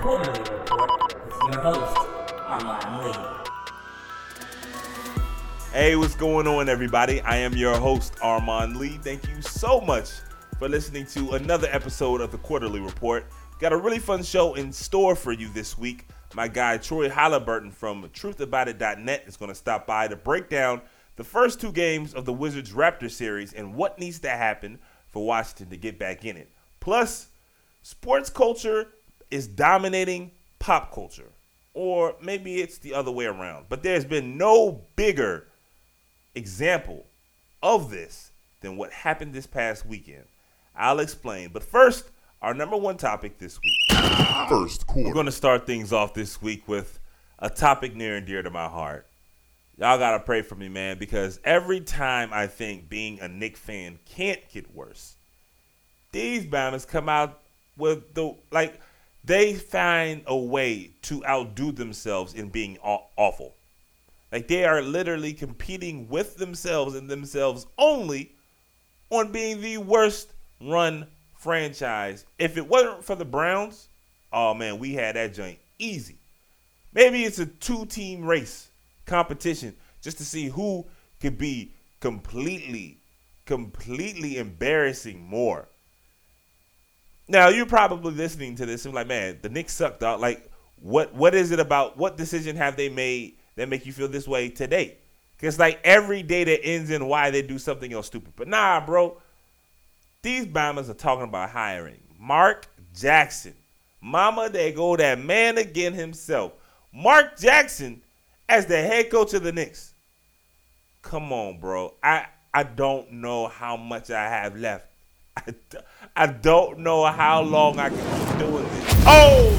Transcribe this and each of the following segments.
Quarter-Lee Report with your host, Armon Lee. Hey, what's going on, everybody? I am your host, Armon Lee. Thank you so much for listening to another episode of the Quarter-Lee Report. Got a really fun show in store for you this week. My guy Troy Haliburton from TruthAboutIt.net is going to stop by to break down the first two games of the Wizards Raptor series and what needs to happen for Washington to get back in it. Plus, sports culture is dominating pop culture. Or maybe it's the other way around. But there's been no bigger example of this than what happened this past weekend. I'll explain. But first, our number one topic this week. First quarter. We're going to start things off this week with a topic near and dear to my heart. Y'all got to pray for me, man, because every time I think being a Knick fan can't get worse, these Bama's come out with the, like, they find a way to outdo themselves in being awful. Like, they are literally competing with themselves and themselves only on being the worst run franchise. If it wasn't for the Browns, oh man, we had that joint easy. Maybe it's a two team race competition just to see who could be completely, completely embarrassing more. Now you're probably listening to this and like, man, the Knicks suck, dog. Like, what what is it about? What decision have they made that make you feel this way today? Because like every day that ends in why they do something else stupid. But nah, bro. These bombers are talking about hiring Mark Jackson. Mama, they go that man again himself. Mark Jackson as the head coach of the Knicks. Come on, bro. I I don't know how much I have left. I, d- I don't know how long I can keep doing this. Oh!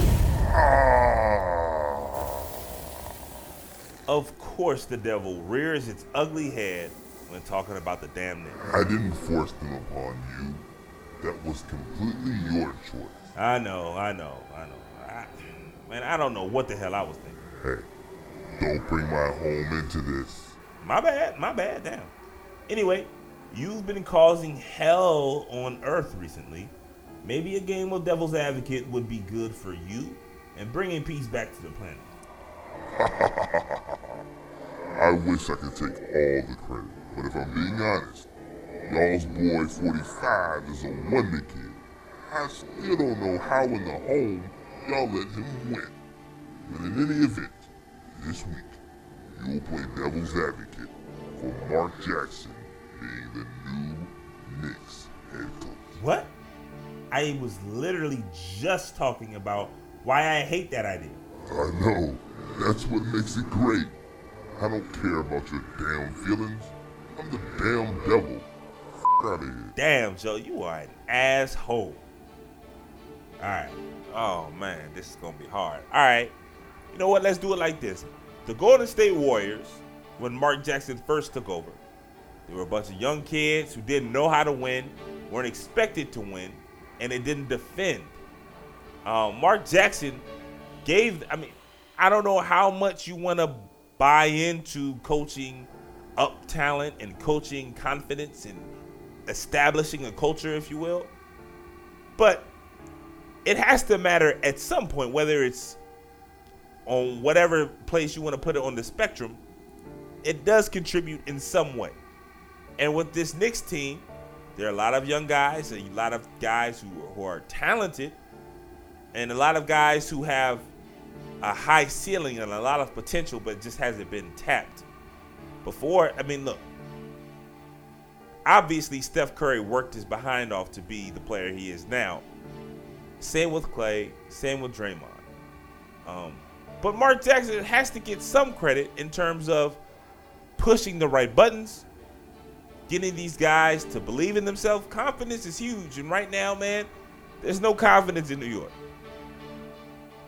Of course, the devil rears its ugly head when talking about the damn Knicks. I didn't force them upon you. That was completely your choice. I know, I know, I know. I, man, I don't know what the hell I was thinking. Hey, don't bring my home into this. My bad, my bad, damn. Anyway, you've been causing hell on Earth recently. Maybe a game of Devil's Advocate would be good for you and bringing peace back to the planet. I wish I could take all the credit, but if I'm being honest, y'all's boy 45 is a wonder kid. I still don't know how in the home y'all let him win. But in any event, this week, you'll play devil's advocate for Mark Jackson being the new Knicks head coach. What? I was literally just talking about why I hate that idea. I know. That's what makes it great. I don't care about your damn feelings. I'm the damn devil. F out of here. Damn, Joe, you are an asshole. All right. Oh man, this is gonna be hard. All right. You know what? Let's do it like this. The Golden State Warriors, when Mark Jackson first took over, they were a bunch of young kids who didn't know how to win, weren't expected to win, and they didn't defend. Um, Mark Jackson gave. I mean, I don't know how much you want to buy into coaching up talent and coaching confidence and establishing a culture, if you will. But it has to matter at some point, whether it's on whatever place you want to put it on the spectrum, it does contribute in some way. And with this Knicks team, there are a lot of young guys, a lot of guys who, who are talented, and a lot of guys who have a high ceiling and a lot of potential, but just hasn't been tapped. Before, I mean, look, obviously Steph Curry worked his behind off to be the player he is now. Same with Klay, same with Draymond. Um, but Mark Jackson has to get some credit in terms of pushing the right buttons, getting these guys to believe in themselves. Confidence is huge, and right now, man, there's no confidence in New York.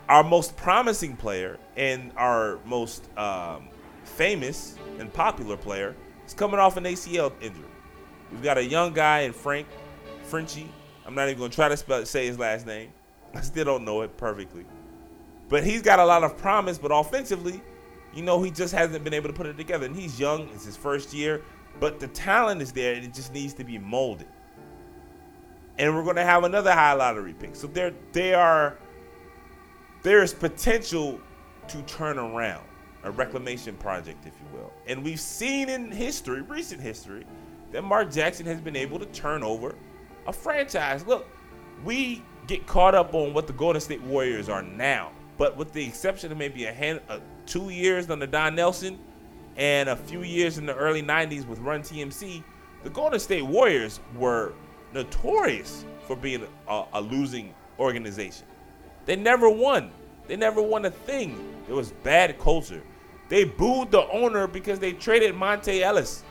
Our most promising player and our most um, famous and popular player is coming off an ACL injury. We've got a young guy in Frank Frenchie. I'm not even going to try to spell, say his last name. I still don't know it perfectly. But he's got a lot of promise, but offensively, you know, he just hasn't been able to put it together. And he's young, it's his first year, but the talent is there and it just needs to be molded. And we're going to have another high lottery pick. So they're, they are there's potential to turn around a reclamation project, if you will. And we've seen in history, recent history, that Mark Jackson has been able to turn over a franchise. Look, we get caught up on what the Golden State Warriors are now, but with the exception of maybe a hand, uh, two years under Don Nelson and a few years in the early 90s with Run TMC, the Golden State Warriors were notorious for being a, a losing organization. They never won. They never won a thing. It was bad culture. They booed the owner because they traded Monta Ellis.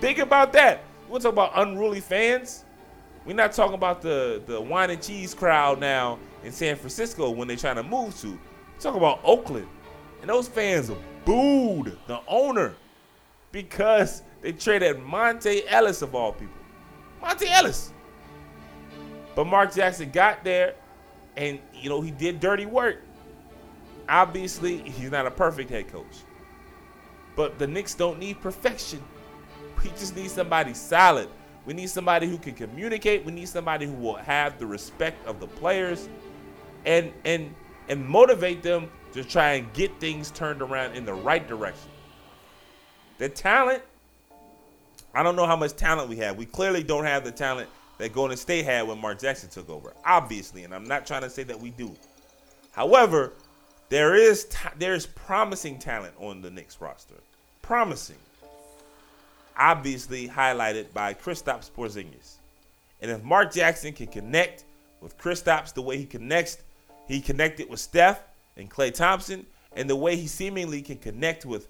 Think about that. We're talking about unruly fans. We're not talking about the, the wine and cheese crowd now in San Francisco when they're trying to move to. Talking about Oakland. And those fans booed the owner because they traded Monta Ellis of all people. Monta Ellis. But Mark Jackson got there and you know he did dirty work. Obviously, he's not a perfect head coach. But the Knicks don't need perfection. We just need somebody solid. We need somebody who can communicate. We need somebody who will have the respect of the players and and and motivate them to try and get things turned around in the right direction. The talent, I don't know how much talent we have. We clearly don't have the talent that Golden State had when Mark Jackson took over, obviously, and I'm not trying to say that we do. However, there is t- there is promising talent on the Knicks roster, promising. Obviously highlighted by Kristaps Porzingis, and if Mark Jackson can connect with Kristaps the way he connects, he connected with Steph and Klay Thompson, and the way he seemingly can connect with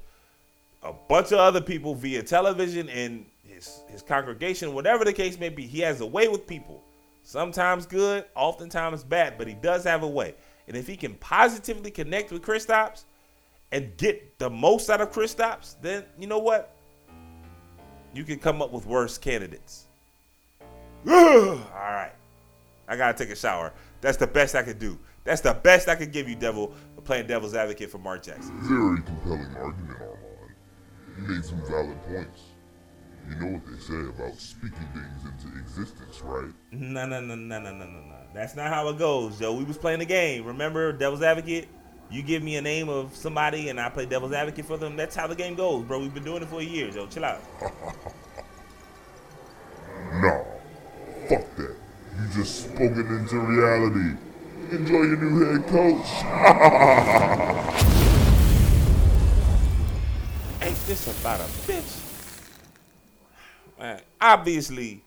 a bunch of other people via television and his his congregation, whatever the case may be, he has a way with people. Sometimes good, oftentimes bad, but he does have a way. And if he can positively connect with Chris Kristaps and get the most out of Chris Kristaps, then you know what? You can come up with worse candidates. All right. I gotta take a shower. That's the best I could do. That's the best I could give you, Devil, playing devil's advocate for Mark Jackson. Very compelling argument, Armon. You made some valid points. You know what they say about speaking things into existence, right? No, no, no, no, no, no, no, no. That's not how it goes, Joe. We was playing the game. Remember, devil's advocate? You give me a name of somebody and I play devil's advocate for them. That's how the game goes, bro. We've been doing it for a year, Joe. Chill out. Nah, fuck that. You just spoken into reality. Enjoy your new head coach. Ain't this about a bitch? Man, obviously,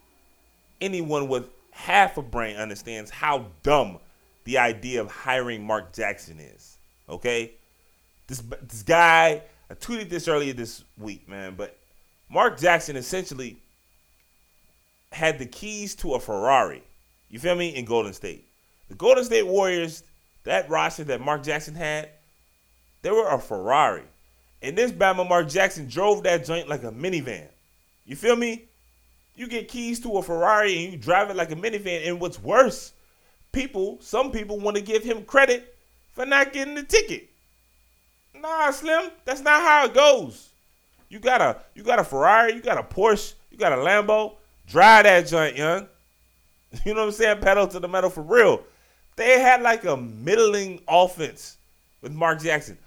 anyone with half a brain understands how dumb the idea of hiring Mark Jackson is. Okay, this this guy. I tweeted this earlier this week, man. But Mark Jackson essentially had the keys to a Ferrari. You feel me? In Golden State, the Golden State Warriors, that roster that Mark Jackson had, they were a Ferrari. And this Bama Mark Jackson drove that joint like a minivan. You feel me? You get keys to a Ferrari and you drive it like a minivan. And what's worse, people, some people want to give him credit for not getting the ticket. Nah, Slim, that's not how it goes. You got a you got a Ferrari, you got a Porsche, you got a Lambo. Drive that joint, young. You know what I'm saying? Pedal to the metal for real. They had like a middling offense with Mark Jackson.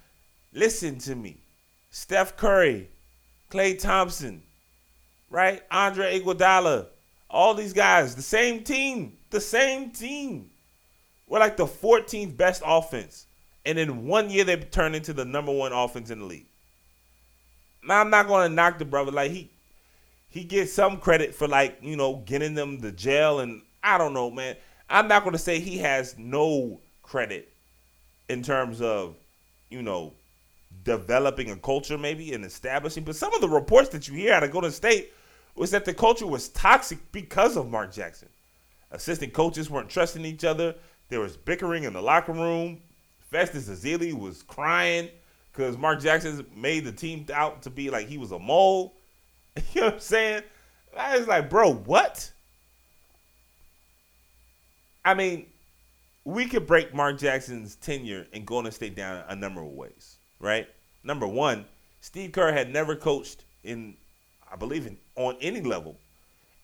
Listen to me. Steph Curry, Klay Thompson, right? Andre Iguodala, all these guys, the same team, the same team. We're like the 14th best offense. And in one year, they turned into the number one offense in the league. Now, I'm not going to knock the brother. Like, he he gets some credit for, like, you know, getting them to jail. And I don't know, man. I'm not going to say he has no credit in terms of, you know, developing a culture maybe and establishing. But some of the reports that you hear out of Golden State was that the culture was toxic because of Mark Jackson. Assistant coaches weren't trusting each other. There was bickering in the locker room. Festus Ezeli was crying because Mark Jackson made the team out to be like he was a mole. You know what I'm saying? I was like, bro, what? I mean, we could break Mark Jackson's tenure in Golden State down a number of ways, right? Number one, Steve Kerr had never coached in, I believe, in on any level.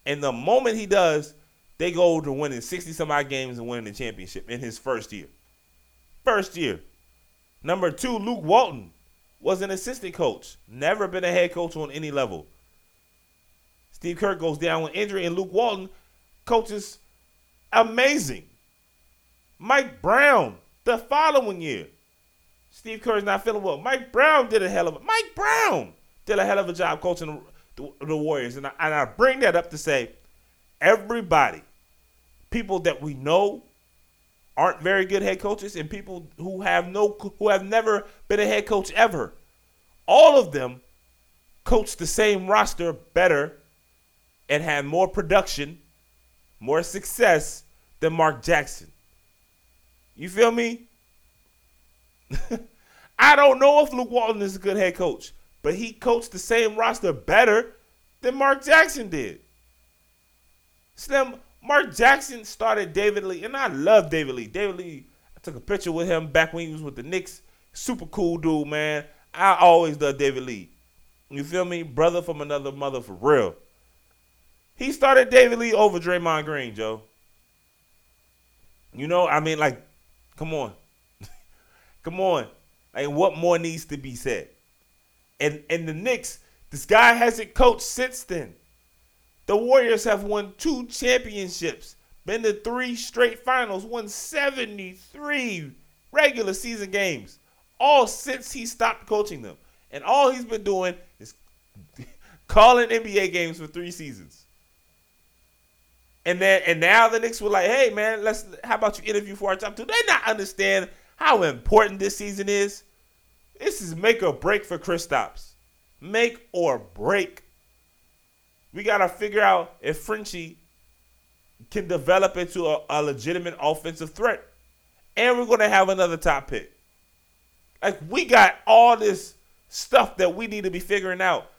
And the moment he does, they go to winning 60 some odd games and winning the championship in his first year. first year. Number two, Luke Walton was an assistant coach, never been a head coach on any level. Steve Kerr goes down with injury, and Luke Walton coaches amazing. Mike Brown the following year. Steve Kerr's not feeling well. Mike Brown did a hell of a Mike Brown did a hell of a job coaching the, the, Warriors, and I, and I bring that up to say everybody, people that we know aren't very good head coaches, and people who have no who have never been a head coach ever, all of them coach the same roster better and have more production, more success than Mark Jackson. You feel me? I don't know if Luke Walton is a good head coach, but he coached the same roster better than Mark Jackson did. Slim, Mark Jackson started David Lee, and I love David Lee. David Lee, I took a picture with him back when he was with the Knicks. Super cool dude, man. I always love David Lee. You feel me? Brother from another mother for real. He started David Lee over Draymond Green, Joe. You know, I mean, like, come on. come on. Like, what more needs to be said? And and the Knicks, this guy hasn't coached since then. The Warriors have won two championships, been to three straight finals, won 73 regular season games, all since he stopped coaching them. And all he's been doing is calling NBA games for three seasons. And then and now the Knicks were like, hey man, let's how about you interview for our top two? They not understand how important this season is. This is make or break for Kristaps. Make or break. We gotta figure out if Frenchie can develop into a, a legitimate offensive threat. And we're gonna have another top pick. Like we got all this stuff that we need to be figuring out.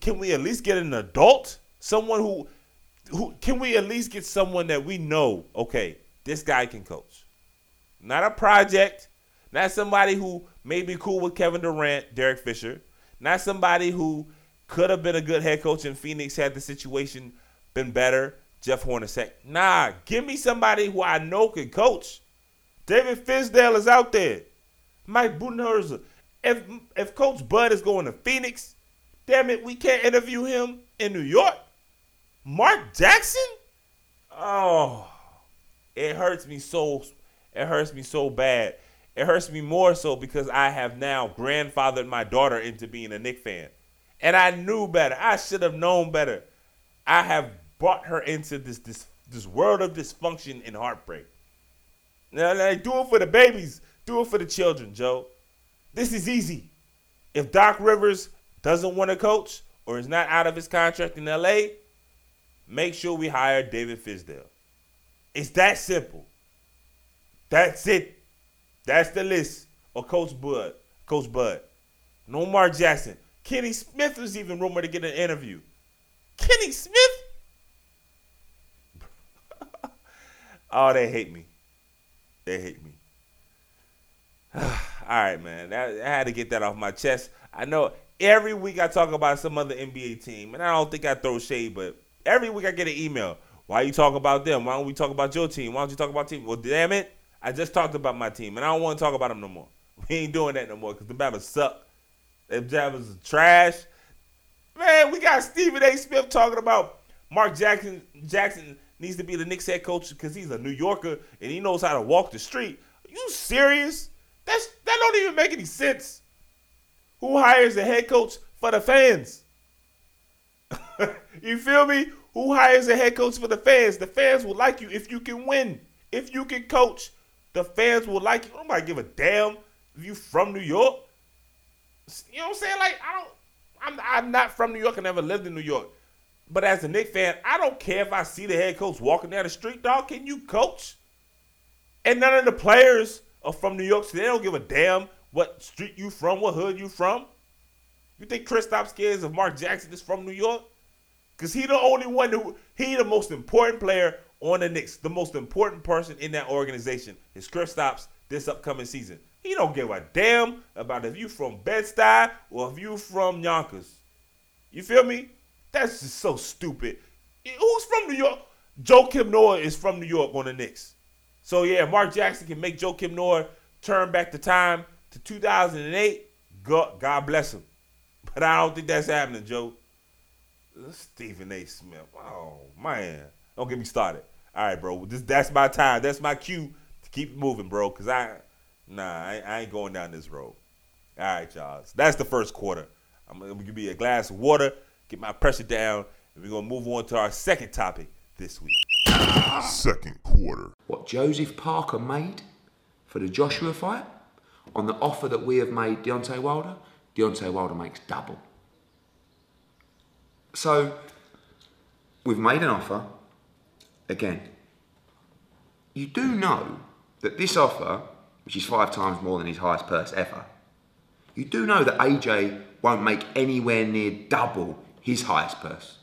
Can we at least get an adult? Someone who who can we at least get someone that we know, okay, this guy can coach. Not a project, not somebody who may be cool with Kevin Durant, Derek Fisher, not somebody who could have been a good head coach in Phoenix had the situation been better, Jeff Hornacek. Nah, give me somebody who I know can coach. David Fizdale is out there. Mike Budenholzer. If if Coach Bud is going to Phoenix, damn it, we can't interview him in New York. Mark Jackson? Oh, it hurts me so. It hurts me so bad. It hurts me more so because I have now grandfathered my daughter into being a Knick fan, and I knew better. I should have known better. I have brought her into this this this world of dysfunction and heartbreak. Now, like, do it for the babies. Do it for the children, Joe. This is easy. If Doc Rivers doesn't want to coach or is not out of his contract in LA, make sure we hire David Fizdale. It's that simple. That's it. That's the list of Coach Bud. Coach Bud. No Mark Jackson. Kenny Smith was even rumored to get an interview. Kenny Smith? oh, they hate me. They hate me. All right, man. I had to get that off my chest. I know every week I talk about some other NBA team, and I don't think I throw shade, but every week I get an email. Why are you talk about them? Why don't we talk about your team? Why don't you talk about team? Well, damn it. I just talked about my team, and I don't want to talk about them no more. We ain't doing that no more because the Bama suck. Jabbers are trash. Man, we got Stephen A. Smith talking about Mark Jackson. Jackson needs to be the Knicks head coach because he's a New Yorker and he knows how to walk the street. Are you serious? That's that don't even make any sense. Who hires a head coach for the fans? You feel me? Who hires a head coach for the fans? The fans will like you if you can win, if you can coach. The fans will like you. Nobody give a damn if you from New York. You know what I'm saying? Like I don't. I'm I'm not from New York. I never lived in New York. But as a Knick fan, I don't care if I see the head coach walking down the street, dog. Can you coach? And none of the players are from New York, so they don't give a damn what street you from, what hood you from. You think Kristaps cares if Mark Jackson is from New York? Cause he the only one who he the most important player on the Knicks, the most important person in that organization His is stops this upcoming season. He don't give a damn about if you from Bed-Stuy or if you from Yonkers. You feel me? That's just so stupid. Who's from New York? Joakim Noah is from New York on the Knicks. So yeah, Mark Jackson can make Joakim Noah turn back the time to 2008. God, God bless him. But I don't think that's happening, Joe. Stephen A. Smith. Oh man, don't get me started. All right, bro. This that's my time. That's my cue to keep moving, bro. Cause I, nah, I, I ain't going down this road. All right, y'all. So that's the first quarter. I'm gonna give me a glass of water, get my pressure down, and we're gonna move on to our second topic this week. Second quarter. what Joseph Parker made for the Joshua fight on the offer that we have made Deontay Wilder, Deontay Wilder makes double. So we've made an offer again. You do know that this offer, which is five times more than his highest purse ever, you do know that AJ won't make anywhere near double his highest purse.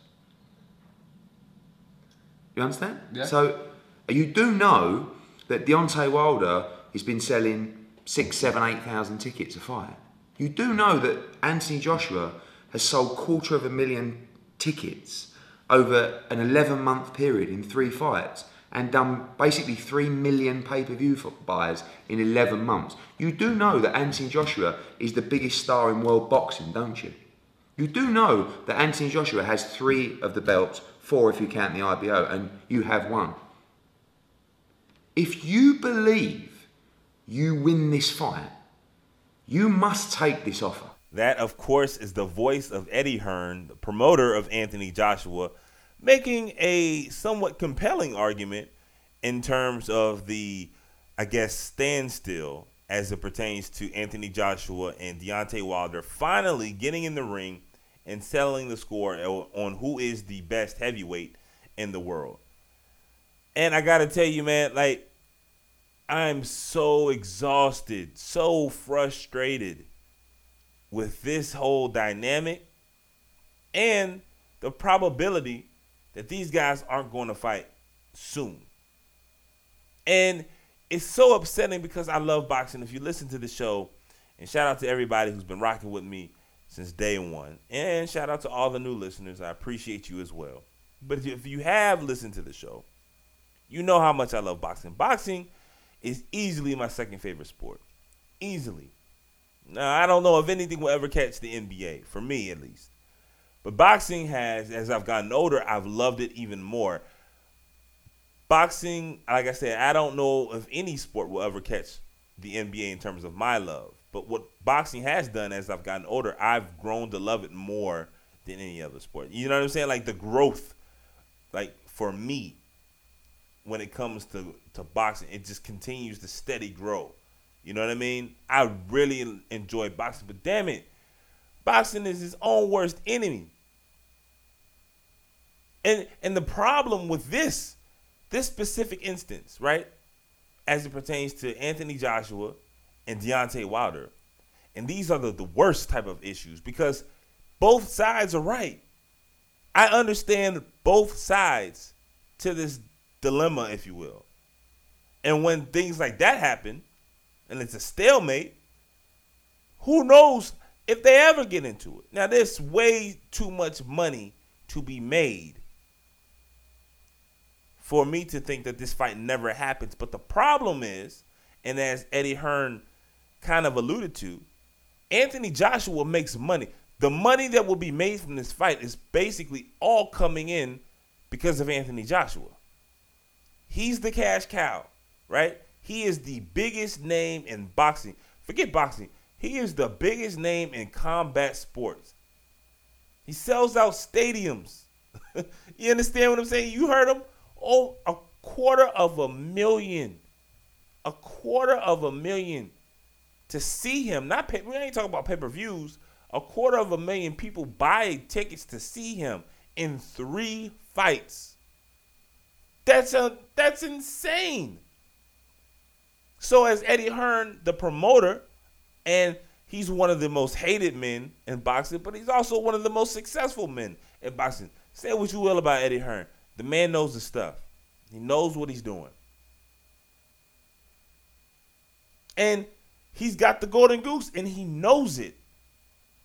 You understand? Yeah. So you do know that Deontay Wilder has been selling six, seven, eight thousand tickets a fight. You do know that Anthony Joshua has sold quarter of a million tickets over an 11 month period in three fights and done basically 3 million pay per view buys in 11 months. You do know that Anthony Joshua is the biggest star in world boxing, don't you? You do know that Anthony Joshua has three of the belts, four if you count the IBO, and you have one. If you believe you win this fight, you must take this offer. That, of course, is the voice of Eddie Hearn, the promoter of Anthony Joshua, making a somewhat compelling argument in terms of the, I guess, standstill as it pertains to Anthony Joshua and Deontay Wilder finally getting in the ring and settling the score on who is the best heavyweight in the world. And I got to tell you, man, like, I'm so exhausted, so frustrated with this whole dynamic and the probability that these guys aren't going to fight soon. And it's so upsetting because I love boxing. If you listen to the show, and shout out to everybody who's been rocking with me since day one, and shout out to all the new listeners. I appreciate you as well. But if you have listened to the show, you know how much I love boxing. Boxing is easily my second favorite sport. Easily. Now, I don't know if anything will ever catch the NBA, for me at least. But boxing has, as I've gotten older, I've loved it even more. Boxing, like I said, I don't know if any sport will ever catch the NBA in terms of my love. But what boxing has done as I've gotten older, I've grown to love it more than any other sport. You know what I'm saying? Like the growth, like for me, when it comes to, to boxing, it just continues to steady grow. You know what I mean? I really enjoy boxing, but damn it, boxing is his own worst enemy. And and the problem with this, this specific instance, right, as it pertains to Anthony Joshua and Deontay Wilder, and these are the, the worst type of issues because both sides are right. I understand both sides to this dilemma, if you will. And when things like that happen, and it's a stalemate, who knows if they ever get into it. Now, there's way too much money to be made for me to think that this fight never happens. But the problem is, and as Eddie Hearn kind of alluded to, Anthony Joshua makes money. The money that will be made from this fight is basically all coming in because of Anthony Joshua. He's the cash cow, right? He is the biggest name in boxing. Forget boxing. He is the biggest name in combat sports. He sells out stadiums. you understand what I'm saying? You heard him? Oh, a quarter of a million. A quarter of a million to see him. Not pay, we ain't talking about pay-per-views. A quarter of a million people buy tickets to see him in three fights. That's a that's insane. So as Eddie Hearn, the promoter, and he's one of the most hated men in boxing, but he's also one of the most successful men in boxing. Say what you will about Eddie Hearn. The man knows the stuff. He knows what he's doing. And he's got the golden goose and he knows it.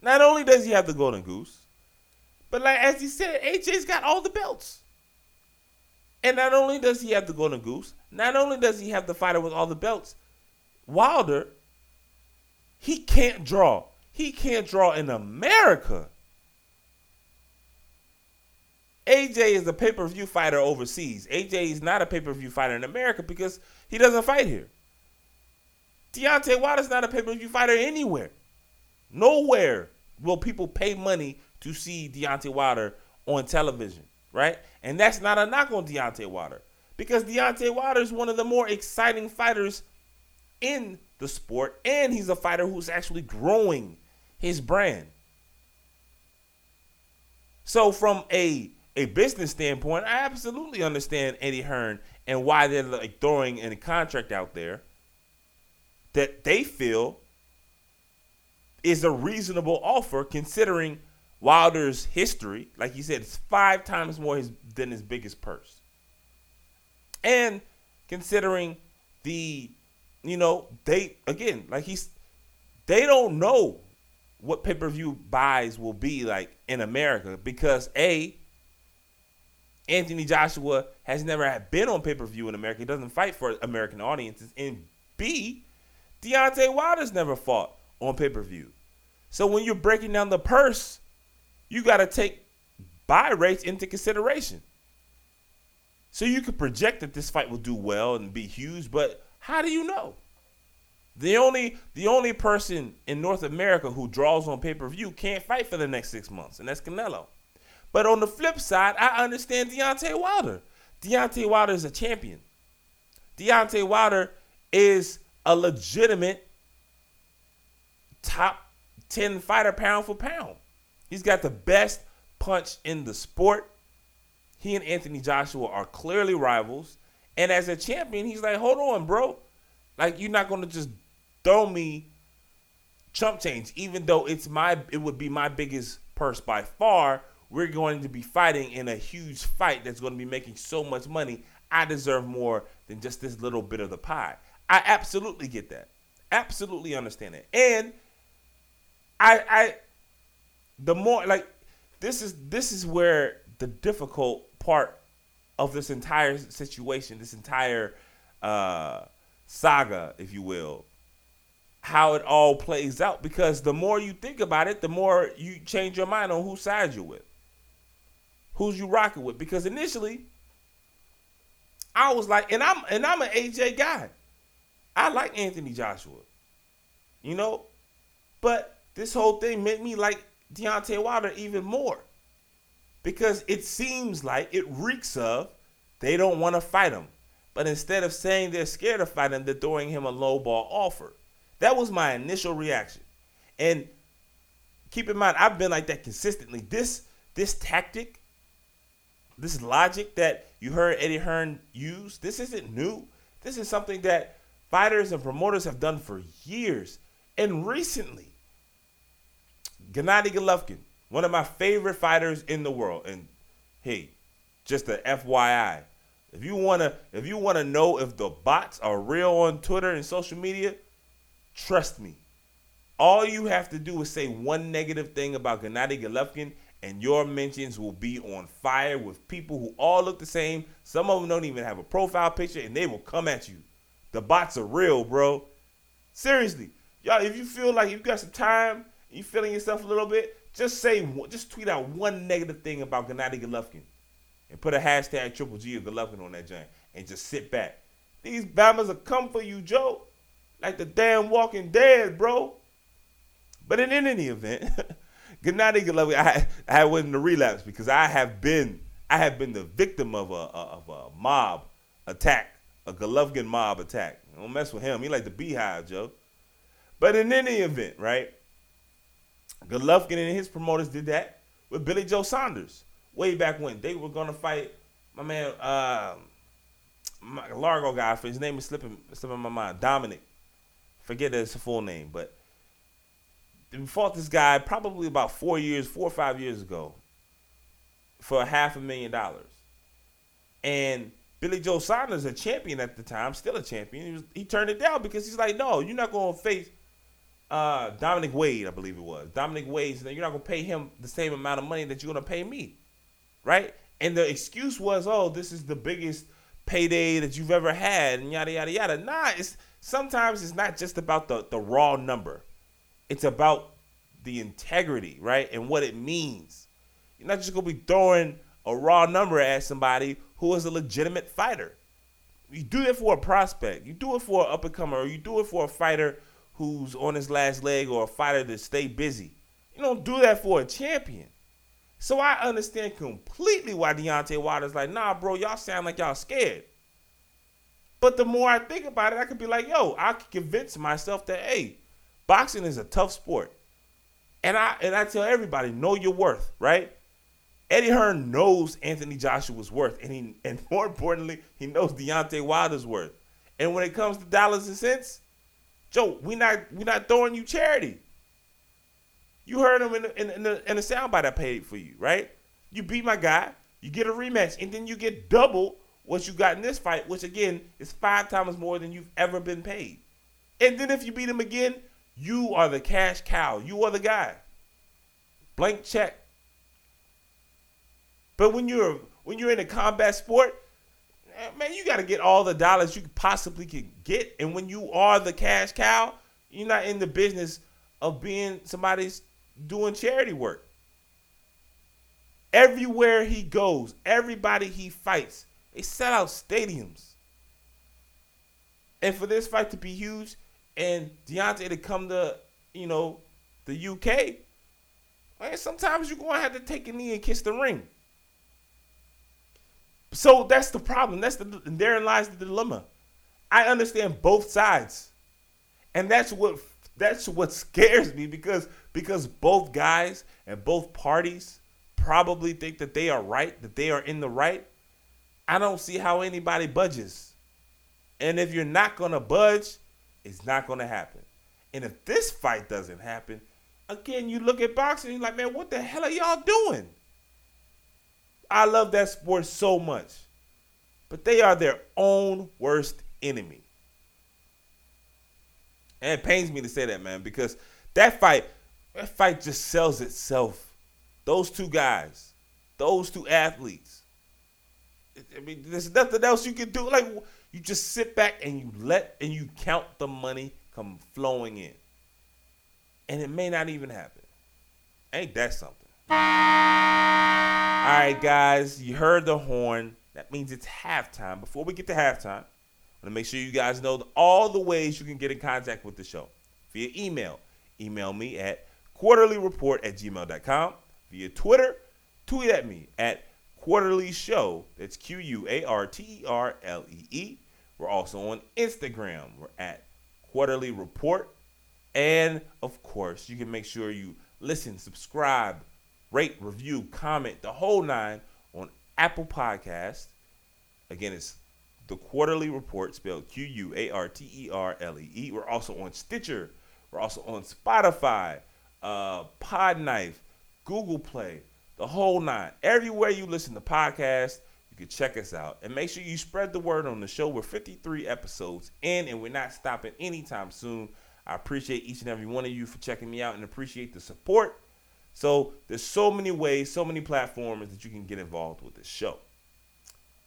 Not only does he have the golden goose, but like as he said, AJ's got all the belts. And not only does he have the golden goose, not only does he have the fighter with all the belts, Wilder, he can't draw. He can't draw in America. AJ is a pay per view fighter overseas. AJ is not a pay per view fighter in America because he doesn't fight here. Deontay Wilder's not a pay per view fighter anywhere. Nowhere will people pay money to see Deontay Wilder on television, right? And that's not a knock on Deontay Wilder because Deontay Wilder is one of the more exciting fighters in the sport, and he's a fighter who's actually growing his brand. So, from a a business standpoint, I absolutely understand Eddie Hearn and why they're like throwing a contract out there that they feel is a reasonable offer considering Wilder's history. Like he said, it's five times more his, than his biggest purse. And considering the, you know, they, again, like he's, they don't know what pay per view buys will be like in America because A, Anthony Joshua has never been on pay per view in America. He doesn't fight for American audiences. And B, Deontay Wilder's never fought on pay per view. So when you're breaking down the purse, you got to take buy rates into consideration. So you could project that this fight will do well and be huge, but how do you know? The only the only person in North America who draws on pay per view can't fight for the next six months, and that's Canelo. But on the flip side, I understand Deontay Wilder. Deontay Wilder is a champion. Deontay Wilder is a legitimate top 10 fighter pound for pound. He's got the best punch in the sport. He and Anthony Joshua are clearly rivals. And as a champion, he's like, hold on, bro. Like, you're not going to just throw me chump change, even though it's my it would be my biggest purse by far we're going to be fighting in a huge fight that's going to be making so much money. I deserve more than just this little bit of the pie. I absolutely get that. Absolutely understand it. And I I the more like this is this is where the difficult part of this entire situation, this entire uh saga, if you will, how it all plays out because the more you think about it, the more you change your mind on whose side you're with who's you rocking with? Because initially, I was like, and I'm and I'm an AJ guy. I like Anthony Joshua, you know, but this whole thing made me like Deontay Wilder even more because it seems like it reeks of they don't want to fight him, but instead of saying they're scared of fighting, they're throwing him a low ball offer. That was my initial reaction, and keep in mind I've been like that consistently. This this tactic this logic that you heard Eddie Hearn use, this isn't new. This is something that fighters and promoters have done for years. And recently, Gennady Golovkin, one of my favorite fighters in the world, and hey, just a FYI, if you wanna if you wanna know if the bots are real on Twitter and social media, trust me. All you have to do is say one negative thing about Gennady Golovkin, and your mentions will be on fire with people who all look the same. Some of them don't even have a profile picture, and they will come at you. The bots are real, bro. Seriously, y'all. If you feel like you've got some time, you feeling yourself a little bit, just say, just tweet out one negative thing about Gennady Golovkin, and put a hashtag Triple G of Golovkin on that joint, and just sit back. These Bamas will come for you, Joe, like the damn Walking Dead, bro. But in any event. Gennady Golovkin, I, I went into relapse because I have been I have been the victim of a, of a mob attack, a Golovkin mob attack. Don't mess with him. He like the beehive, Joe. But in any event, right? Golovkin and his promoters did that with Billy Joe Saunders way back when they were gonna fight my man, uh, my Largo guy. For his name is slipping slipping my mind. Dominic. Forget his full name, but we fought this guy probably about four years, four or five years ago, for a half a million dollars. And Billy Joe Saunders, a champion at the time, still a champion, he, was, he turned it down because he's like, no, you're not going to face uh, Dominic Wade, I believe it was. Dominic Wade, and you're not going to pay him the same amount of money that you're going to pay me, right? And the excuse was, oh, this is the biggest payday that you've ever had, and yada yada yada. Nah, it's sometimes it's not just about the, the raw number. It's about the integrity, right? And what it means. You're not just gonna be throwing a raw number at somebody who is a legitimate fighter. You do it for a prospect. You do it for an up and comer, or you do it for a fighter who's on his last leg or a fighter to stay busy. You don't do that for a champion. So I understand completely why Deontay Wilder's like, nah, bro, y'all sound like y'all scared. But the more I think about it, I could be like, yo, I could convince myself that, hey, boxing is a tough sport. And I and I tell everybody, know your worth, right? Eddie Hearn knows Anthony Joshua's worth, and he and more importantly, he knows Deontay Wilder's worth. And when it comes to dollars and cents, Joe, we not we not throwing you charity. You heard him in the, in, the, in the soundbite I paid for you, right? You beat my guy, you get a rematch, and then you get double what you got in this fight, which again is five times more than you've ever been paid. And then if you beat him again, you are the cash cow. You are the guy. Blank check. But when you're when you're in a combat sport, Uh, man, you got to get all the dollars you possibly can get. And when you are the cash cow, you're not in the business of being somebody's doing charity work. Everywhere he goes, everybody he fights, they set out stadiums. And for this fight to be huge and Deontay to come to, you know, the UK, man, sometimes you're going to have to take a knee and kiss the ring. So that's the problem. That's the therein lies the dilemma. I understand both sides. And that's what that's what scares me because because both guys and both parties probably think that they are right, that they are in the right. I don't see how anybody budges. And if you're not going to budge, it's not going to happen. And if this fight doesn't happen, again, you look at boxing, you're like, man, what the hell are y'all doing? I love that sport so much. But they are their own worst enemy. And it pains me to say that, man, because that fight, that fight just sells itself. Those two guys, those two athletes. I mean, there's nothing else you can do. Like you just sit back and you let and you count the money come flowing in. And it may not even happen. Ain't that something? All right, guys, you heard the horn. That means it's halftime. Before we get to halftime, I want to make sure you guys know all the ways you can get in contact with the show via email. Email me at quarterlyreport at gmail.com. Via Twitter, tweet at me at quarterly show. That's Q U A R T E R L E E. We're also on Instagram. We're at quarterly report. And of course, you can make sure you listen, subscribe, rate, review, comment, the whole nine on Apple Podcast. Again, it's the quarterly report spelled Q U A R T E R L E E. We're also on Stitcher. We're also on Spotify, uh, Podknife, Google Play, the whole nine. Everywhere you listen to podcasts, you can check us out. And make sure you spread the word on the show. We're 53 episodes in, and we're not stopping anytime soon. I appreciate each and every one of you for checking me out and appreciate the support. So there's so many ways, so many platforms that you can get involved with this show.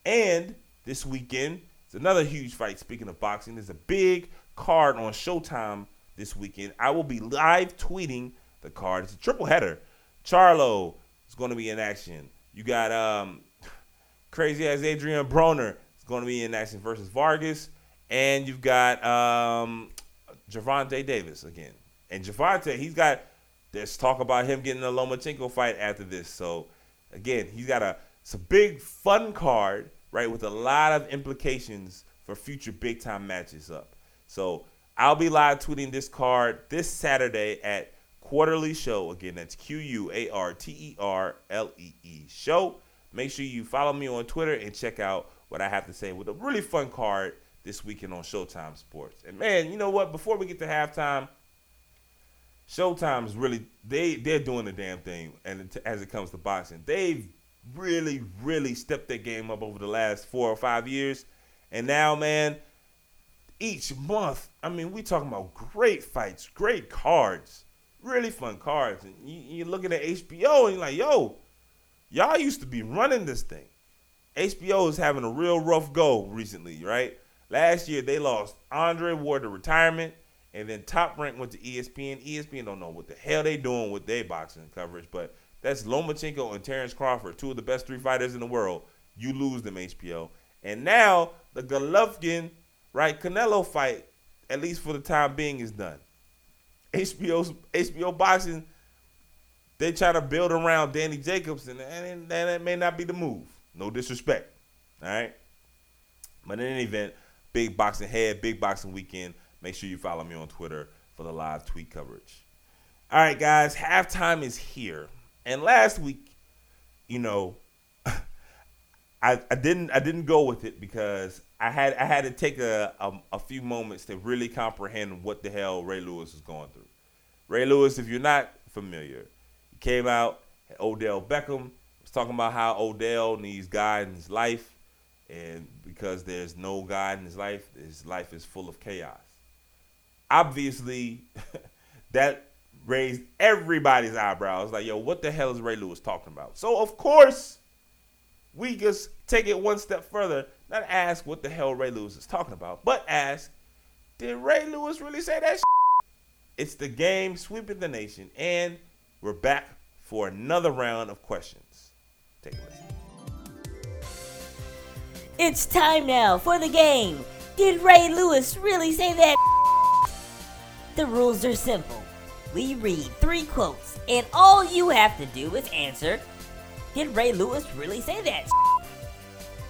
And this weekend. It's another huge fight. Speaking of boxing, there's a big card on Showtime this weekend. I will be live tweeting the card. It's a triple header. Charlo is going to be in action. You got um, crazy as Adrian Broner is going to be in action versus Vargas, and you've got um, Gervonta Davis again. And Gervonta, he's got. There's talk about him getting a Lomachenko fight after this. So again, he's got a. It's a big fun card right, with a lot of implications for future big time matches up. So I'll be live tweeting this card this Saturday at Quarterly Show. Again, that's Q U A R T E R L E E Show. Make sure you follow me on Twitter and check out what I have to say with a really fun card this weekend on Showtime Sports. And man, you know what? Before we get to halftime, Showtime is really they they're doing the damn thing. And as it comes to boxing, they've really, really stepped their game up over the last four or five years. And now, man, each month, I mean, we talking about great fights, great cards, really fun cards. And you, you're looking at HBO and you're like, yo, y'all used to be running this thing. HBO is having a real rough go recently, right? Last year they lost Andre Ward to retirement, and then Top Rank went to ESPN. ESPN don't know what the hell they doing with their boxing coverage, but that's Lomachenko and Terrence Crawford, two of the best three fighters in the world. You lose them, HBO. And now the Golovkin, right, Canelo fight, at least for the time being, is done. HBO's HBO boxing, they try to build around Danny Jacobs, and, and that may not be the move. No disrespect. All right. But in any event, big boxing head, big boxing weekend. Make sure you follow me on Twitter for the live tweet coverage. All right, guys, halftime is here. And last week, you know, I, I didn't I didn't go with it because I had I had to take a, a, a few moments to really comprehend what the hell Ray Lewis is going through. Ray Lewis, if you're not familiar, he came out. Odell Beckham was talking about how Odell needs God in his life, and because there's no God in his life, his life is full of chaos. Obviously, that raised everybody's eyebrows. Like, yo, what the hell is Ray Lewis talking about? So of course we just take it one step further, not ask what the hell Ray Lewis is talking about, but ask, did Ray Lewis really say that? Shit? It's the game sweeping the nation, and we're back for another round of questions. Take a listen. It's time now for the game. Did Ray Lewis really say that? The rules are simple. We read three quotes, and all you have to do is answer did Ray Lewis really say that?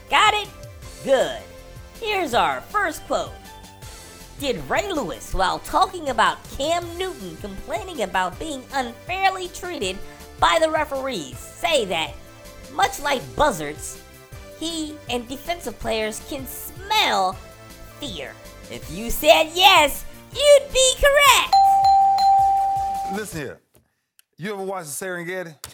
Got it? Good. Here's our first quote. Did Ray Lewis, while talking about Cam Newton complaining about being unfairly treated by the referees, say that, much like buzzards, he and defensive players can smell fear? If you said yes, you'd be correct. Listen here. You ever watch the Serengeti?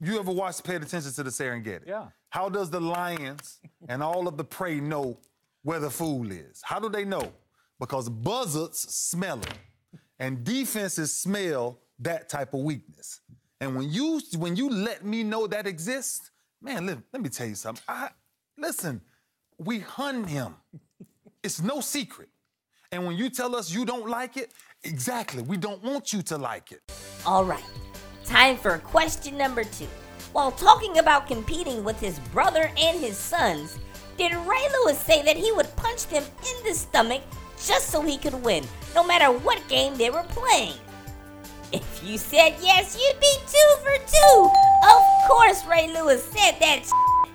You ever watched, paid attention to the Serengeti? Yeah. How does the lions and all of the prey know where the food is? How do they know? Because buzzards smell it, and defenses smell that type of weakness. And when you when you let me know that exists, man, let, let me tell you something. I, listen, we hunt him. It's no secret. And when you tell us you don't like it, exactly, we don't want you to like it. All right. Time for question number two. While talking about competing with his brother and his sons, did Ray Lewis say that he would punch them in the stomach just so he could win, no matter what game they were playing? If you said yes, you'd be two for two. Of course, Ray Lewis said that.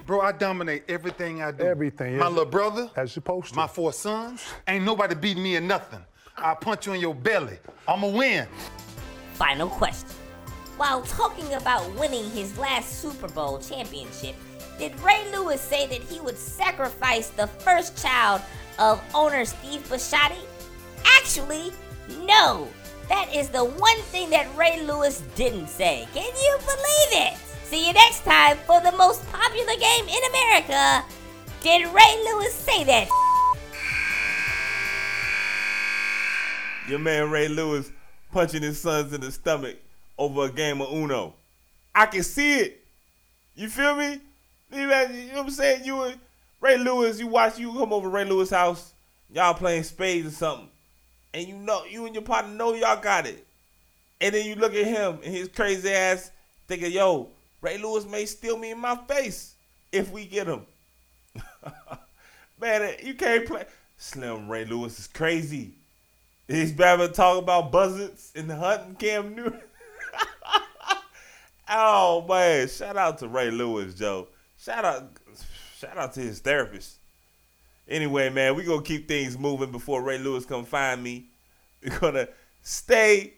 Bro, I dominate everything I do. Everything, My little brother, As supposed to. my four sons, ain't nobody beating me in nothing. I'll punch you in your belly. I'ma win. Final question. While talking about winning his last Super Bowl championship, did Ray Lewis say that he would sacrifice the first child of owner Steve Bisciotti? Actually, no. That is the one thing that Ray Lewis didn't say. Can you believe it? See you next time for the most popular game in America. Did Ray Lewis say that? Your man Ray Lewis punching his sons in the stomach over a game of Uno. I can see it. You feel me? You know what I'm saying? You and Ray Lewis, you watch you come over Ray Lewis' house, y'all playing spades or something, and you know you and your partner know y'all got it. And then you look at him and his crazy ass thinking, yo, Ray Lewis may steal me in my face if we get him. Man, you can't play. Slim Ray Lewis is crazy. He's better talk about buzzards and hunting Cam Newton. oh man, shout out to Ray Lewis, Joe. Shout out, shout out to his therapist. Anyway, man, we gonna keep things moving before Ray Lewis come find me. We're gonna stay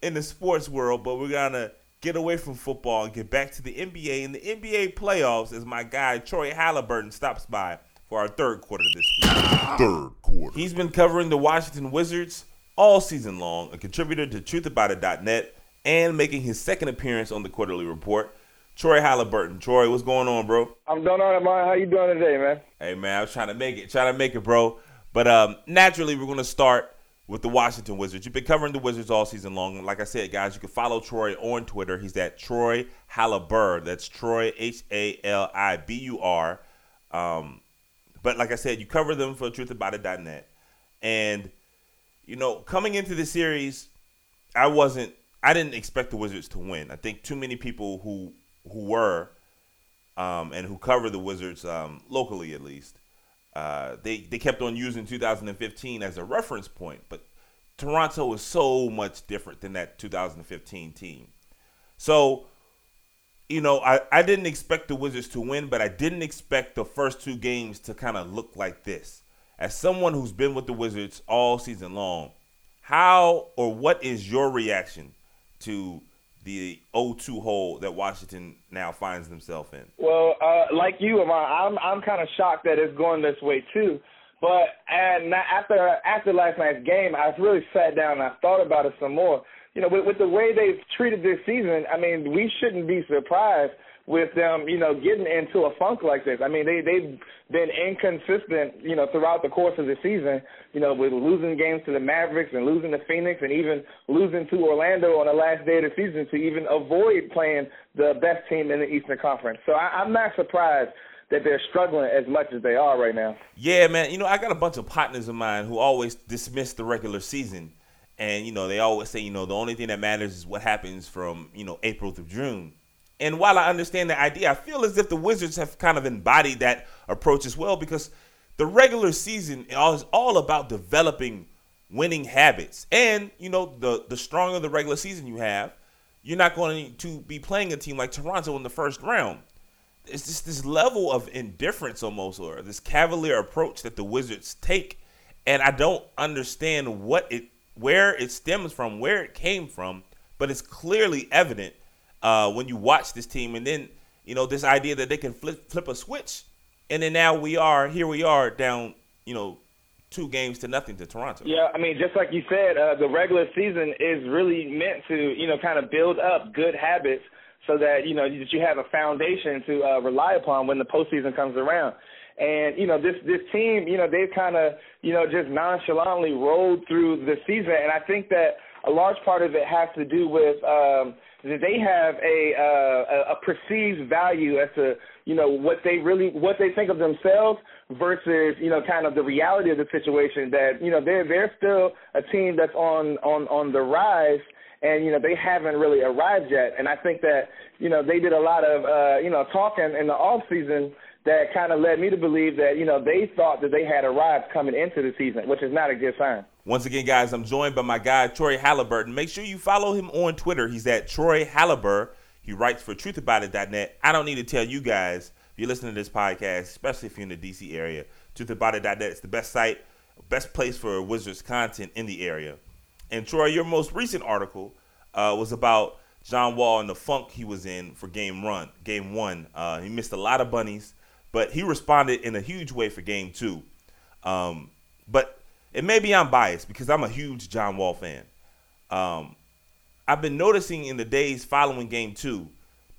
in the sports world, but we're gonna get away from football and get back to the NBA and the NBA playoffs as my guy Troy Haliburton stops by for our third quarter this week. Third quarter. He's been covering the Washington Wizards all season long, a contributor to truthaboutit.net, and making his second appearance on the Quarter-Lee Report. Troy Haliburton. Troy, what's going on, bro? I'm doing all right, man. How you doing today, man? Hey man, I was trying to make it, trying to make it, bro. But um, naturally, we're gonna start with the Washington Wizards. You've been covering the Wizards all season long. Like I said, guys, you can follow Troy on Twitter. He's at Troy Halibur. That's Troy H A L I B U R. Um, but like I said, you cover them for truthaboutit.net. And you know, coming into the series, I wasn't I didn't expect the Wizards to win. I think too many people who who were um, and who cover the Wizards um, locally at least, uh, they they kept on using 2015 as a reference point. But Toronto is so much different than that 2015 team. So, you know, I, I didn't expect the Wizards to win, but I didn't expect the first two games to kind of look like this. As someone who's been with the Wizards all season long, how or what is your reaction to the 0-2 hole that Washington now finds themselves in? Well, uh, like you, I'm I'm kind of shocked that it's going this way too. But and after after last night's game, I really sat down and I thought about it some more. You know, with, with the way they've treated this season, I mean, we shouldn't be surprised with them, you know, getting into a funk like this. I mean, they they've been inconsistent, you know, throughout the course of the season. You know, with losing games to the Mavericks and losing to Phoenix and even losing to Orlando on the last day of the season to even avoid playing the best team in the Eastern Conference. So I, I'm not surprised that they're struggling as much as they are right now. Yeah, man. You know, I got a bunch of partners of mine who always dismiss the regular season. And, you know, they always say, you know, the only thing that matters is what happens from, you know, April through June. And while I understand the idea, I feel as if the Wizards have kind of embodied that approach as well because the regular season is all about developing winning habits. And, you know, the, the stronger the regular season you have, you're not going to be playing a team like Toronto in the first round. It's just this level of indifference almost, or this cavalier approach that the Wizards take. And I don't understand what it, where it stems from, where it came from, but it's clearly evident uh, when you watch this team, and then you know this idea that they can flip flip a switch, and then now we are here. We are down, you know, two games to nothing to Toronto. Yeah, I mean, just like you said, uh, the regular season is really meant to you know kind of build up good habits so that you know that you have a foundation to uh, rely upon when the postseason comes around. And you know this this team, you know they've kind of you know just nonchalantly rolled through the season, and I think that a large part of it has to do with um, that they have a, uh, a perceived value as to you know what they really what they think of themselves versus you know kind of the reality of the situation that you know they're they're still a team that's on on on the rise and you know they haven't really arrived yet and I think that you know they did a lot of uh you know talking in the off season that kind of led me to believe that you know they thought that they had arrived coming into the season which is not a good sign. Once again, guys, I'm joined by my guy, Troy Haliburton. Make sure you follow him on Twitter. He's at Troy Halibur. He writes for truthaboutit.net. I don't need to tell you guys, if you're listening to this podcast, especially if you're in the D.C. area, truthaboutit.net is the best site, best place for Wizards content in the area. And Troy, your most recent article uh, was about John Wall and the funk he was in for game run, game one. Uh, he missed a lot of bunnies, but he responded in a huge way for game two. Um, but and maybe I'm biased because I'm a huge John Wall fan. Um, I've been noticing in the days following game two,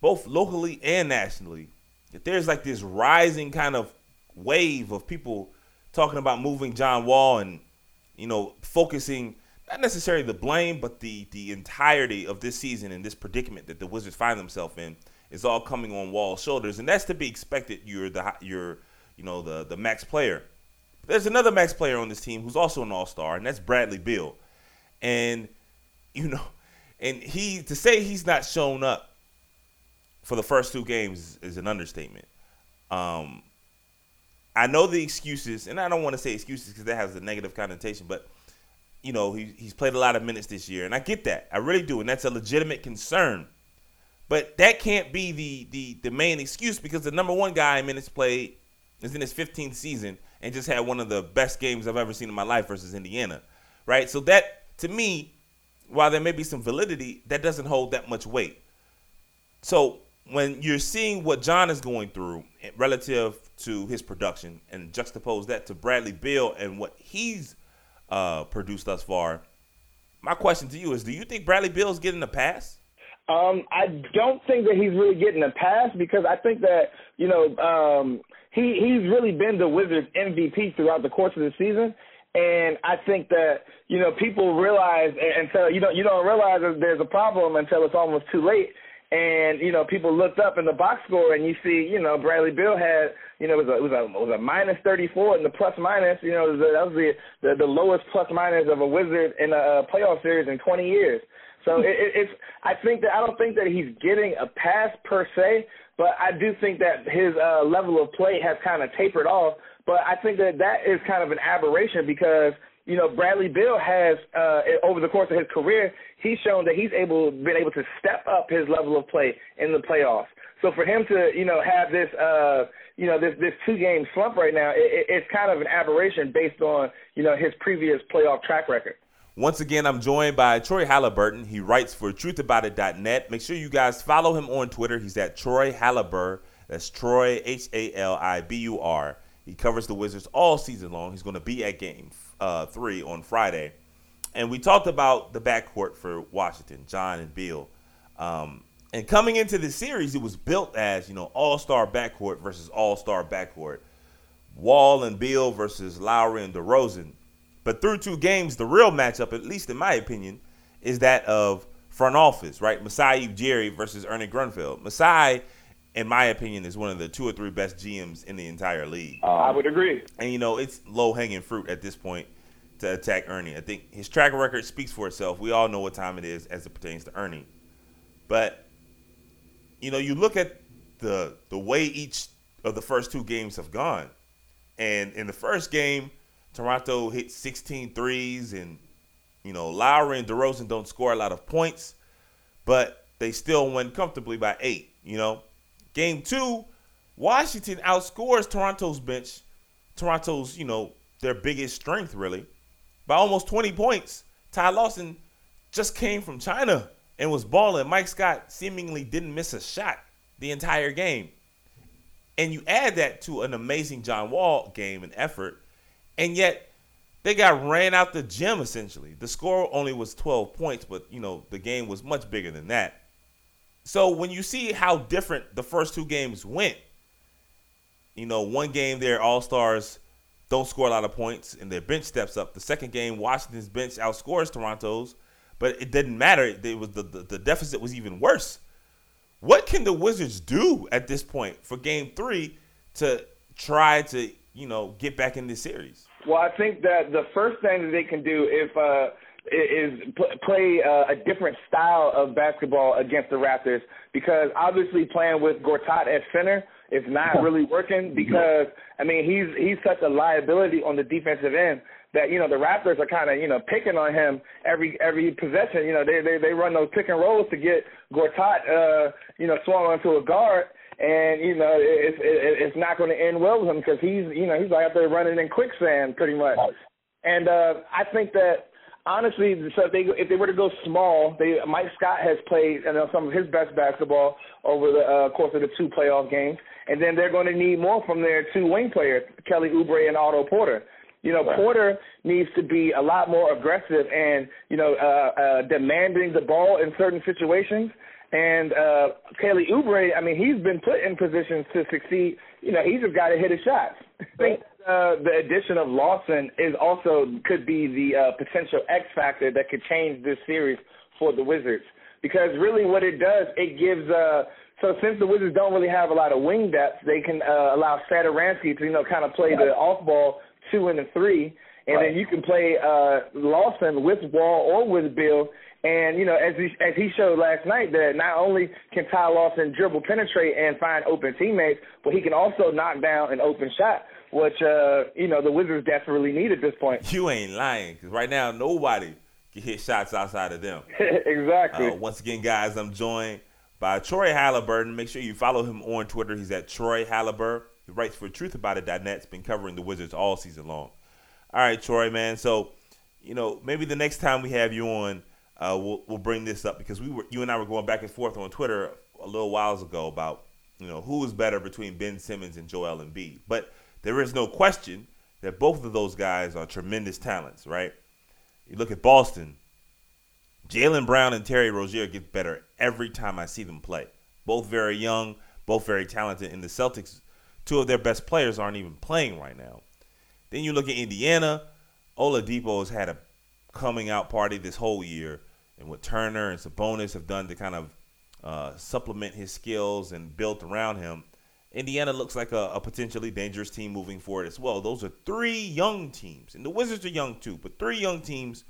both locally and nationally, that there's like this rising kind of wave of people talking about moving John Wall and, you know, focusing not necessarily the blame, but the the entirety of this season and this predicament that the Wizards find themselves in is all coming on Wall's shoulders, and that's to be expected. You're the you're you know the the max player. There's another max player on this team who's also an all star, and that's Bradley Beal. And, you know, and he, to say he's not shown up for the first two games is, is an understatement. Um, I know the excuses, and I don't want to say excuses because that has a negative connotation, but you know he, he's played a lot of minutes this year, and I get that, I really do, and that's a legitimate concern. But that can't be the the the main excuse because the number one guy in minutes played is in his 15th season, and just had one of the best games I've ever seen in my life versus Indiana, right? So that to me, while there may be some validity, that doesn't hold that much weight. So when you're seeing what John is going through relative to his production and juxtapose that to Bradley Beal and what he's uh, produced thus far, my question to you is: Do you think Bradley Beal is getting a pass? Um, I don't think that he's really getting a pass because I think that you know um, he he's really been the Wizards MVP throughout the course of the season. And I think that you know people realize until you don't you don't realize that there's a problem until it's almost too late. And you know people looked up in the box score and you see you know Bradley Beal had you know it was a it was a, it was a minus 34 and the plus minus you know that was the, the the lowest plus minus of a Wizard in a playoff series in 20 years. So it, it, it's I think that I don't think that he's getting a pass per se, but I do think that his uh, level of play has kind of tapered off. But I think that that is kind of an aberration because you know Bradley Beal has uh, over the course of his career he's shown that he's able been able to step up his level of play in the playoffs. So for him to you know have this uh, you know this this two game slump right now, it, it's kind of an aberration based on you know his previous playoff track record. Once again, I'm joined by Troy Haliburton. He writes for TruthAboutIt.net. Make sure you guys follow him on Twitter. He's at Troy Halibur. That's Troy H A L I B U R. He covers the Wizards all season long. He's going to be at Game uh, Three on Friday, and we talked about the backcourt for Washington, John and Beal. Um, and coming into the series, it was built as you know All Star backcourt versus All Star backcourt, Wall and Beal versus Lowry and DeRozan. But through two games, the real matchup, at least in my opinion, is that of front office, right? Masai Ujiri versus Ernie Grunfeld. Masai, in my opinion, is one of the two or three best GMs in the entire league. Um, I would agree. And you know, it's low hanging fruit at this point to attack Ernie. I think his track record speaks for itself. We all know what time it is as it pertains to Ernie. But you know, you look at the the way each of the first two games have gone. And in the first game, Toronto hit 16 threes, and you know Lowry and DeRozan don't score a lot of points, but they still win comfortably by eight. You know, game two, Washington outscores Toronto's bench, Toronto's you know their biggest strength really, by almost 20 points. Ty Lawson just came from China and was balling. Mike Scott seemingly didn't miss a shot the entire game. And you add that to an amazing John Wall game and effort and yet they got ran out the gym essentially. The score only was 12 points, but you know the game was much bigger than that. So when you see how different the first two games went, you know one game their all stars don't score a lot of points and their bench steps up. The second game, Washington's bench outscores Toronto's, but it didn't matter. It was the, the, the deficit was even worse. What can the Wizards do at this point for Game Three to try to you know, get back in this series? Well, I think that the first thing that they can do if uh, is play uh, a different style of basketball against the Raptors because obviously playing with Gortat at center is not really working because I mean he's he's such a liability on the defensive end that you know the Raptors are kind of you know picking on him every every possession. You know they they they run those pick and rolls to get Gortat uh, you know swung onto a guard and you know it's it, it's not going to end well with him because he's you know he's like out there running in quicksand pretty much. And uh, I think that honestly, so if they if they were to go small, they Mike Scott has played you know, some of his best basketball over the uh, course of the two playoff games, and then they're going to need more from their two wing players, Kelly Oubre and Otto Porter. You know, right. Porter needs to be a lot more aggressive and you know uh, uh, demanding the ball in certain situations and uh, Kelly Oubre, I mean, he's been put in positions to succeed. You know, he's just got to hit his shots. I think uh, the addition of Lawson is also could be the uh, potential X factor that could change this series for the Wizards. Because really, what it does, it gives. Uh, so since the Wizards don't really have a lot of wing depth, they can uh, allow Satoransky to you know kind of play the off ball two and the three, and right. then you can play uh, Lawson with Wall or with Beal, and you know, as he as he showed last night, that not only can Ty Lawson dribble, penetrate, and find open teammates, but he can also knock down an open shot, which uh, you know the Wizards desperately need at this point. You ain't lying, because right now nobody can hit shots outside of them. exactly. Uh, once again, guys, I'm joined by Troy Haliburton. Make sure you follow him on Twitter. He's at Troy Haliburton. He writes for TruthAboutIt.net. He's been covering the Wizards all season long. All right, Troy, man. So, you know, maybe the next time we have you on uh, we'll, we'll bring this up because we were you and I were going back and forth on Twitter a little whiles ago about you know who is better between Ben Simmons and Joel Embiid. But there is no question that both of those guys are tremendous talents, right? You look at Boston, Jaylen Brown and Terry Rozier get better every time I see them play. Both very young, both very talented. And the Celtics, two of their best players aren't even playing right now. Then you look at Indiana, Oladipo has had a coming out party this whole year, and what Turner and Sabonis have done to kind of uh, supplement his skills and built around him, Indiana looks like a, a, potentially dangerous team moving forward as well. Those are three young teams, and the Wizards are young too, but three young teams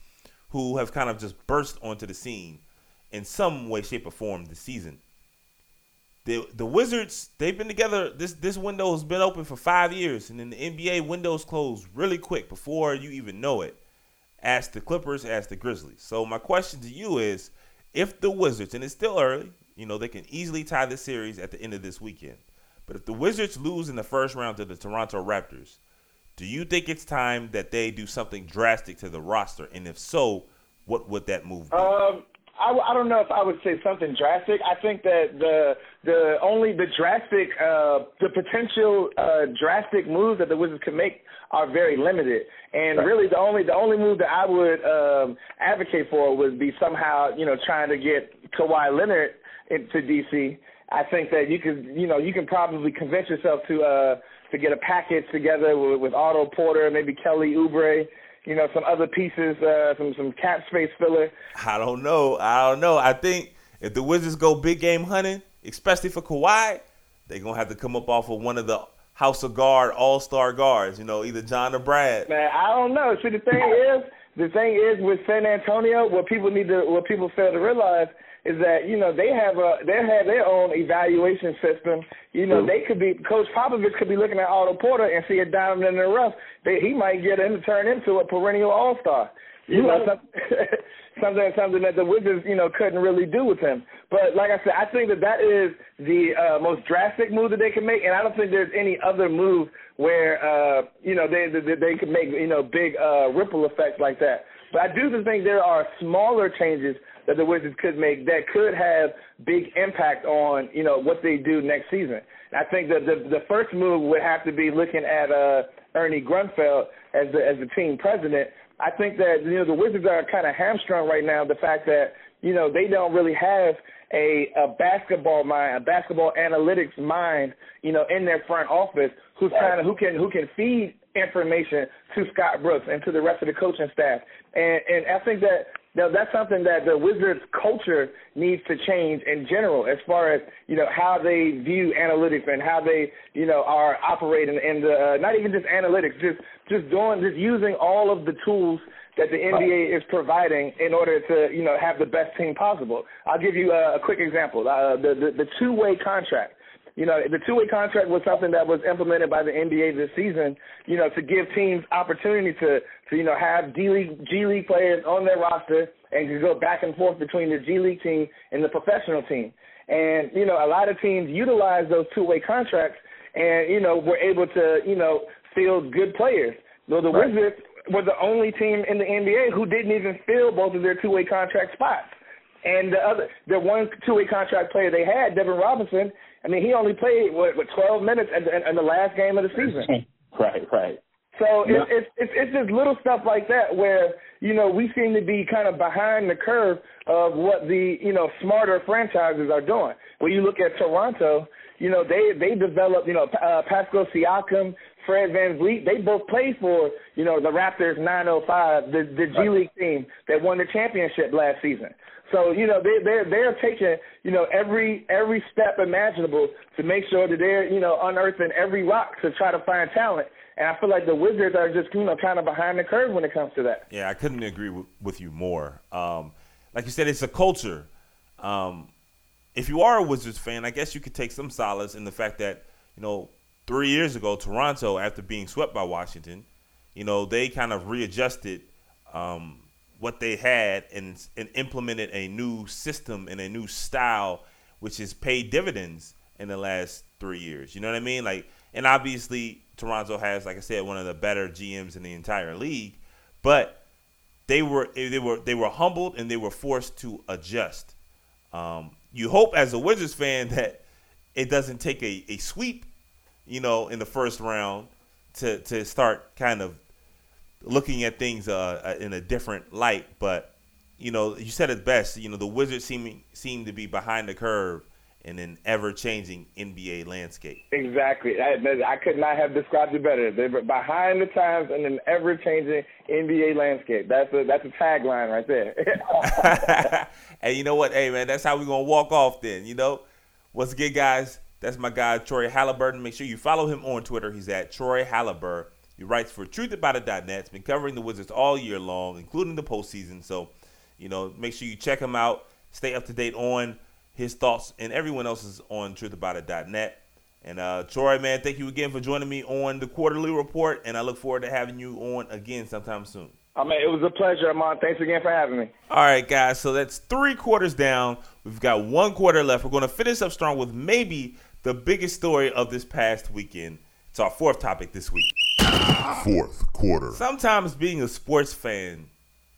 who have kind of just burst onto the scene in some way, shape, or form this season. The the Wizards, they've been together. This this window has been open for five years, and then the NBA windows close really quick before you even know it. Ask the Clippers, ask the Grizzlies. So my question to you is, if the Wizards, and it's still early, you know they can easily tie the series at the end of this weekend. But if the Wizards lose in the first round to the Toronto Raptors, do you think it's time that they do something drastic to the roster? And if so, what would that move be? Um, I, I don't know if I would say something drastic. I think that the the only the drastic uh, the potential uh, drastic moves that the Wizards can make are very limited. And right. really, the only the only move that I would um, advocate for would be somehow you know trying to get Kawhi Leonard into DC. I think that you could you know you can probably convince yourself to uh, to get a package together with, with Otto Porter, maybe Kelly Oubre you know, some other pieces, uh, some some cap space filler. I don't know. I don't know. I think if the Wizards go big game hunting, especially for Kawhi, they're gonna have to come up off of one of the House of Guard All Star guards. You know, either John or Brad. Man, I don't know. See, the thing is, the thing is with San Antonio, what people need to, what people fail to realize is that you know they have a they have their own evaluation system. You know they could be Coach Popovich could be looking at Otto Porter and see a diamond in the rough. They, he might get him to turn into a perennial All Star. You know something, something something that the Wizards you know couldn't really do with him. But like I said, I think that that is the uh, most drastic move that they can make, and I don't think there's any other move where uh, you know they they, they could make you know big uh, ripple effects like that. But I do think there are smaller changes that the Wizards could make that could have big impact on you know what they do next season. I think that the the first move would have to be looking at uh, Ernie Grunfeld as the as the team president. I think that you know the Wizards are kind of hamstrung right now. The fact that you know they don't really have a, a basketball mind, a basketball analytics mind, you know, in their front office, who's kind of who can who can feed information to Scott Brooks and to the rest of the coaching staff. And and I think that now that's something that the Wizards culture needs to change in general, as far as you know how they view analytics and how they you know are operating in the uh, not even just analytics, just just doing just using all of the tools that the NBA is providing in order to you know have the best team possible. I'll give you a, a quick example: uh, the the, the two way contract you know, the two-way contract was something that was implemented by the NBA this season, you know, to give teams opportunity to, to you know, have D League, G League players on their roster and to go back and forth between the G League team and the professional team. And, you know, a lot of teams utilize those two-way contracts and, you know, were able to, you know, field good players. Though the right. Wizards were the only team in the NBA who didn't even fill both of their two-way contract spots. And the other, the one two-way contract player they had, Devin Robinson, I mean, he only played what, what 12 minutes in, in, in the last game of the season. right, right. So yeah. it's, it's it's just little stuff like that where you know we seem to be kind of behind the curve of what the you know smarter franchises are doing. When you look at Toronto, you know they they developed you know uh, Pascal Siakam, Fred VanVleet. They both played for you know the Raptors 905, the the G League team that won the championship last season. So you know they they're they're taking you know every every step imaginable to make sure that they're you know unearthing every rock to try to find talent. And I feel like the Wizards are just you know kind of behind the curve when it comes to that. Yeah, I couldn't agree w- with you more. Um, like you said, it's a culture. Um, if you are a Wizards fan, I guess you could take some solace in the fact that you know three years ago, Toronto, after being swept by Washington, you know they kind of readjusted. Um, what they had and and implemented a new system and a new style, which has paid dividends in the last three years. You know what I mean? Like, and obviously Toronto has, like I said, one of the better GMs in the entire league, but they were they were they were humbled and they were forced to adjust. Um, you hope as a Wizards fan that it doesn't take a, a sweep, you know, in the first round to to start kind of looking at things uh, uh, in a different light. But you know, you said it best. You know, the Wizards seem seem to be behind the curve in an ever-changing NBA landscape. Exactly. I, I could not have described it better. They're behind the times in an ever-changing NBA landscape. That's a that's a tagline right there. and you know what? Hey man, that's how we're gonna walk off then. You know, once again, guys, that's my guy Troy Haliburton. Make sure you follow him on Twitter. He's at Troy Haliburton. He writes for TruthAboutIt.net. It's been covering the Wizards all year long, including the postseason. So, you know, make sure you check him out. Stay up to date on his thoughts and everyone else's on truthaboutit.net. And uh, Troy, man, thank you again for joining me on the Quarter-Lee Report, and I look forward to having you on again sometime soon. I mean, it was a pleasure, Armon. Thanks again for having me. All right, guys. So that's three quarters down. We've got one quarter left. We're going to finish up strong with maybe the biggest story of this past weekend. It's our fourth topic this week. Fourth quarter. Sometimes being a sports fan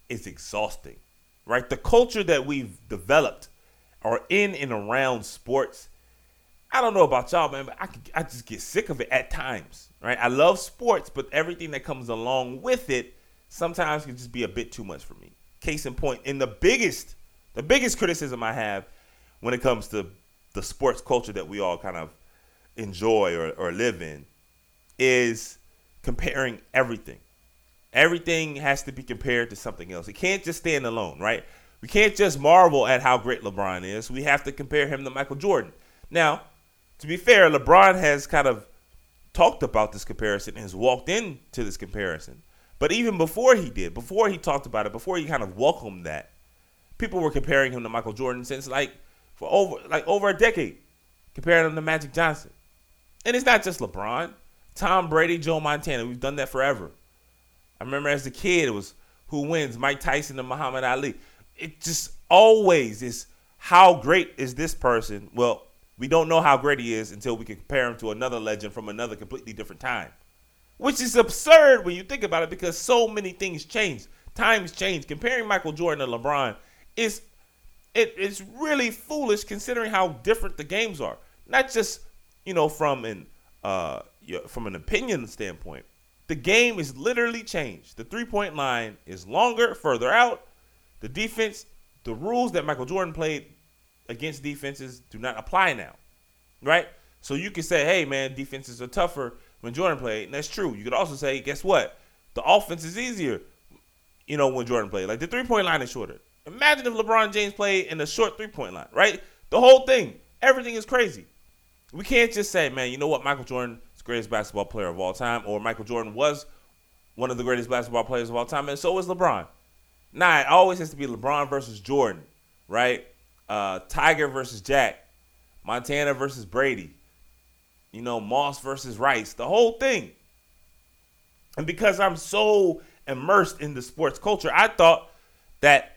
is exhausting, right? The culture that we've developed or in and around sports, I don't know about y'all, man, but I could, I just get sick of it at times, right? I love sports, but everything that comes along with it sometimes can just be a bit too much for me. Case in point, in the biggest, the biggest criticism I have when it comes to the sports culture that we all kind of enjoy or, or live in is comparing everything. Everything has to be compared to something else. It can't just stand alone, right? We can't just marvel at how great LeBron is. We have to compare him to Michael Jordan. Now, to be fair, LeBron has kind of talked about this comparison and has walked into this comparison. But even before he did, before he talked about it, before he kind of welcomed that, people were comparing him to Michael Jordan since like for over like over a decade, comparing him to Magic Johnson. And it's not just LeBron, Tom Brady, Joe Montana. We've done that forever. I remember as a kid, it was who wins, Mike Tyson and Muhammad Ali it just always is how great is this person? Well, we don't know how great he is until we can compare him to another legend from another completely different time. Which is absurd when you think about it because so many things change. Times change. Comparing Michael Jordan to LeBron is it is really foolish considering how different the games are. Not just, you know, from an uh from an opinion standpoint. The game is literally changed. The three-point line is longer, further out the defense, the rules that Michael Jordan played against defenses do not apply now, right? So you could say, hey, man, defenses are tougher when Jordan played. And that's true. You could also say, guess what? The offense is easier, you know, when Jordan played. Like the three point line is shorter. Imagine if LeBron James played in a short three point line, right? The whole thing, everything is crazy. We can't just say, man, you know what? Michael Jordan is the greatest basketball player of all time, or Michael Jordan was one of the greatest basketball players of all time, and so was LeBron. Nah, it always has to be LeBron versus Jordan, right? Uh, Tiger versus Jack, Montana versus Brady, you know, Moss versus Rice, the whole thing. And because I'm so immersed in the sports culture, I thought that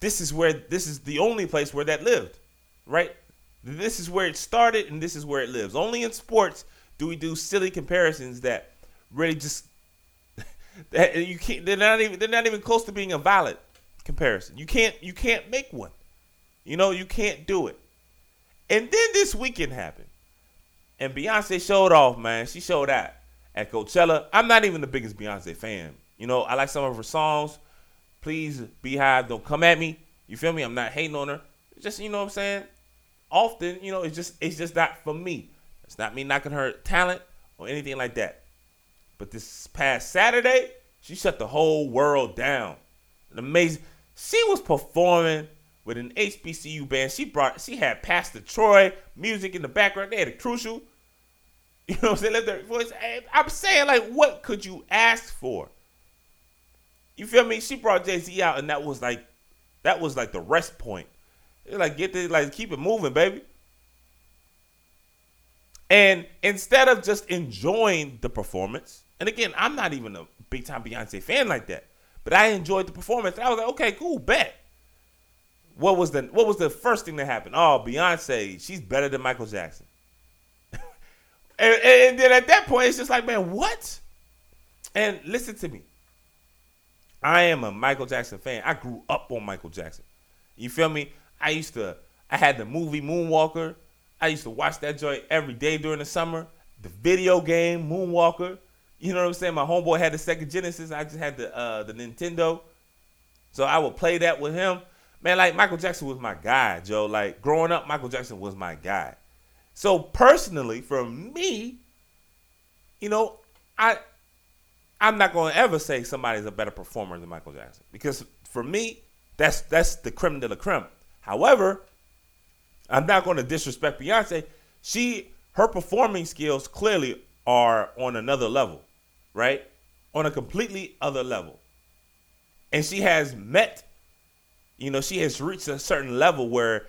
this is where this is the only place where that lived, right? This is where it started and this is where it lives. Only in sports do we do silly comparisons that really just that you can't. They're not even. They're not even close to being a valid comparison. You can't. You can't make one. You know. You can't do it. And then this weekend happened, and Beyonce showed off. Man, she showed out at Coachella. I'm not even the biggest Beyonce fan. You know, I like some of her songs. Please, BeyHive, don't come at me. You feel me? I'm not hating on her. It's just you know what I'm saying. Often, you know, it's just it's just not for me. It's not me knocking her talent or anything like that. But this past Saturday, she shut the whole world down. An amazing. She was performing with an HBCU band. She brought. She had Pastor Troy music in the background. They had a crucial. You know what I'm saying? Let their voice. I'm saying like, what could you ask for? You feel me? She brought Jay Z out, and that was like, that was like the rest point. They're like, get this, like, keep it moving, baby. And instead of just enjoying the performance, and again, I'm not even a big time Beyonce fan like that, but I enjoyed the performance. I was like, okay, cool, bet. What was the What was the first thing that happened? Oh, Beyonce, she's better than Michael Jackson. and, and then at that point, it's just like, man, what? And listen to me. I am a Michael Jackson fan. I grew up on Michael Jackson. You feel me? I used to. I had the movie Moonwalker. I used to watch that joint every day during the summer. The video game Moonwalker. You know what I'm saying? My homeboy had the Sega Genesis. I just had the uh, the Nintendo. So I would play that with him. man, like Michael Jackson was my guy, Joe. Like growing up, Michael Jackson was my guy. So personally, for me, you know, I I'm not going to ever say somebody's a better performer than Michael Jackson because for me, that's that's the creme de la creme. However, I'm not going to disrespect Beyonce. She her performing skills clearly are on another level, right? On a completely other level. And she has met, you know, she has reached a certain level where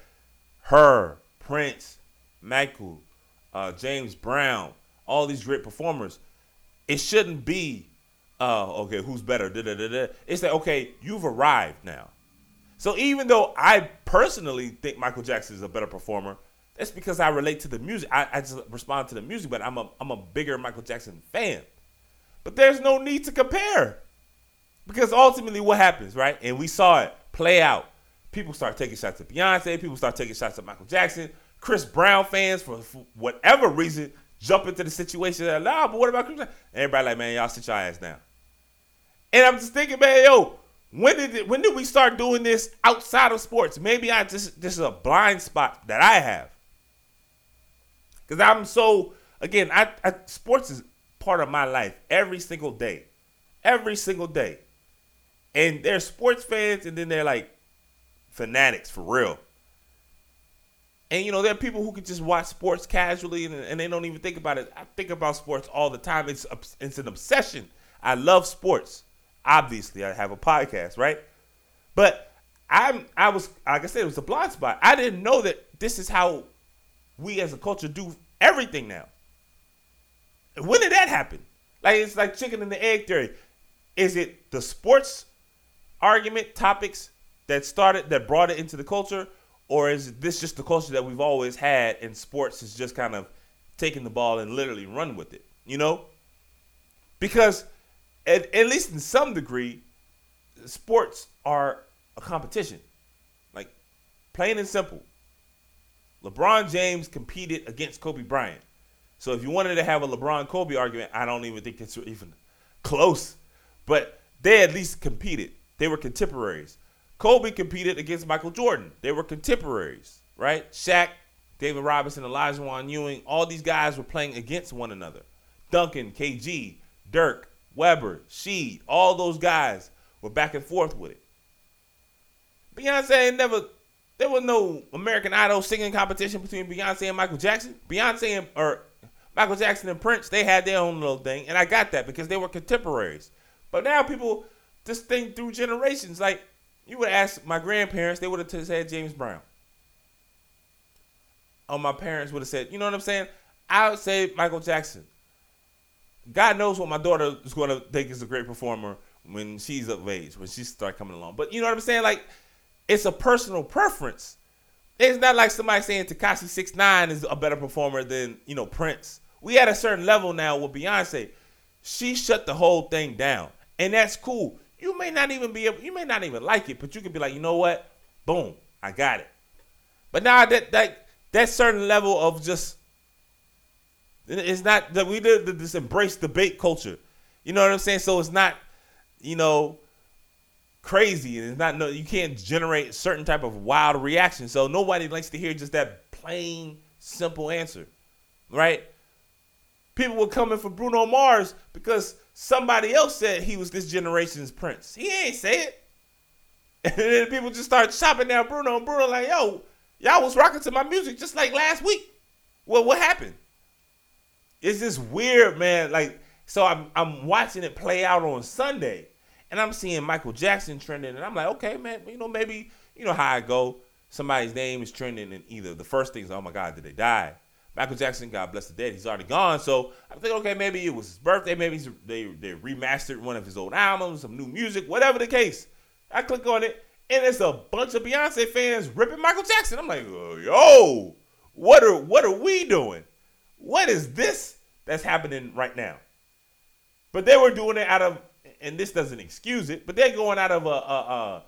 her, Prince, Michael, uh, James Brown, all these great performers, it shouldn't be, uh, okay, who's better? Da, da, da, da. It's that, okay, you've arrived now. So even though I personally think Michael Jackson is a better performer, that's because I relate to the music. I, I just respond to the music, but I'm a I'm a bigger Michael Jackson fan. But there's no need to compare. Because ultimately what happens, right? And we saw it play out. People start taking shots at Beyonce, people start taking shots at Michael Jackson. Chris Brown fans, for, for whatever reason, jump into the situation. Like, nah, but what about Chris Brown? Everybody like, man, y'all sit your ass down. And I'm just thinking, man, yo, when did it, when did we start doing this outside of sports? Maybe I just this is a blind spot that I have. Cause I'm so again, I, I sports is part of my life every single day, every single day. And they're sports fans, and then they're like fanatics for real. And you know, there are people who can just watch sports casually and, and, they don't even think about it. I think about sports all the time. It's it's an obsession. I love sports. Obviously, I have a podcast, right? But I'm I was like I said, it was a blind spot. I didn't know that this is how we as a culture do everything now. When did that happen? Like it's like chicken and the egg theory. Is it the sports argument topics that started that brought it into the culture, or is this just the culture that we've always had and sports is just kind of taking the ball and literally run with it? You know? Because at, at least in some degree, sports are a competition. Like plain and simple. LeBron James competed against Kobe Bryant. So if you wanted to have a LeBron Kobe argument, I don't even think it's even close. But they at least competed. They were contemporaries. Kobe competed against Michael Jordan. They were contemporaries, right? Shaq, David Robinson, Olajuwon Ewing, all these guys were playing against one another. Duncan, KG, Dirk, Webber, Sheed, all those guys were back and forth with it. Beyonce never there was no American Idol singing competition between Beyonce and Michael Jackson. Beyonce and or Michael Jackson and Prince, they had their own little thing, and I got that because they were contemporaries. But now people just think through generations. Like you would ask my grandparents, they would have said James Brown. Or my parents would have said, you know what I'm saying? I would say Michael Jackson. God knows what my daughter is going to think is a great performer when she's of age, when she start coming along. But you know what I'm saying? Like it's a personal preference. It's not like somebody saying Tekashi Six Nine is a better performer than you know Prince. We at a certain level now with Beyonce. She shut the whole thing down, and that's cool. You may not even be able, you may not even like it, but you can be like, you know what? Boom, I got it. But now that that that certain level of just it's not that we did this embrace debate culture. You know what I'm saying? So it's not, you know, crazy it's not no you can't generate certain type of wild reaction. So nobody likes to hear just that plain simple answer. Right? People were coming for Bruno Mars because somebody else said he was this generation's prince. He ain't say it. And then people just start chopping down Bruno and Bruno like, yo, y'all was rocking to my music just like last week. Well, what happened? It's just weird, man. Like, so I'm I'm watching it play out on Sunday and I'm seeing Michael Jackson trending, and I'm like, okay, man, you know, maybe you know how I go. Somebody's name is trending, and either the first thing is, oh my God, did they die? Michael Jackson, God bless the dead, he's already gone. So I'm thinking, okay, maybe it was his birthday, maybe they they remastered one of his old albums, some new music, whatever the case. I click on it, and it's a bunch of Beyonce fans ripping Michael Jackson. I'm like, yo, what are what are we doing? What is this that's happening right now? But they were doing it out of and this doesn't excuse it, but they're going out of a, a, a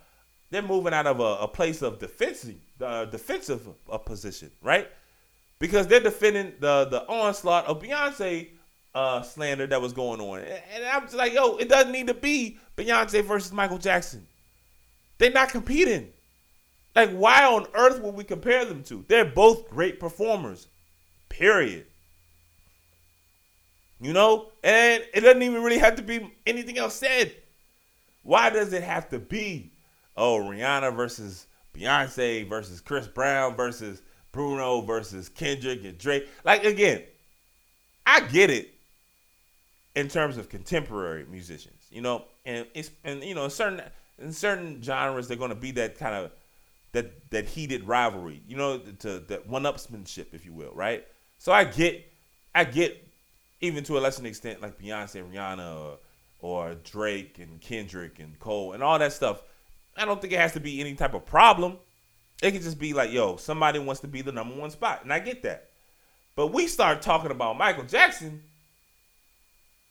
they're moving out of a, a place of defensive uh, defensive position, right? Because they're defending the the onslaught of Beyonce uh, slander that was going on, and I'm just like, yo, it doesn't need to be Beyonce versus Michael Jackson. They're not competing. Like, why on earth would we compare them to? They're both great performers. Period. You know? And it doesn't even really have to be anything else said. Why does it have to be, oh, Rihanna versus Beyonce versus Chris Brown versus Bruno versus Kendrick and Drake? Like, again, I get it in terms of contemporary musicians, you know, and it's and you know, certain in certain genres they're gonna be that kind of that that heated rivalry, you know, to that one-upsmanship, if you will, right? So I get, I get, even to a lesser extent, like Beyonce and Rihanna or, or Drake and Kendrick and Cole and all that stuff. I don't think it has to be any type of problem. It could just be like, yo, somebody wants to be the number one spot, and I get that. But we start talking about Michael Jackson.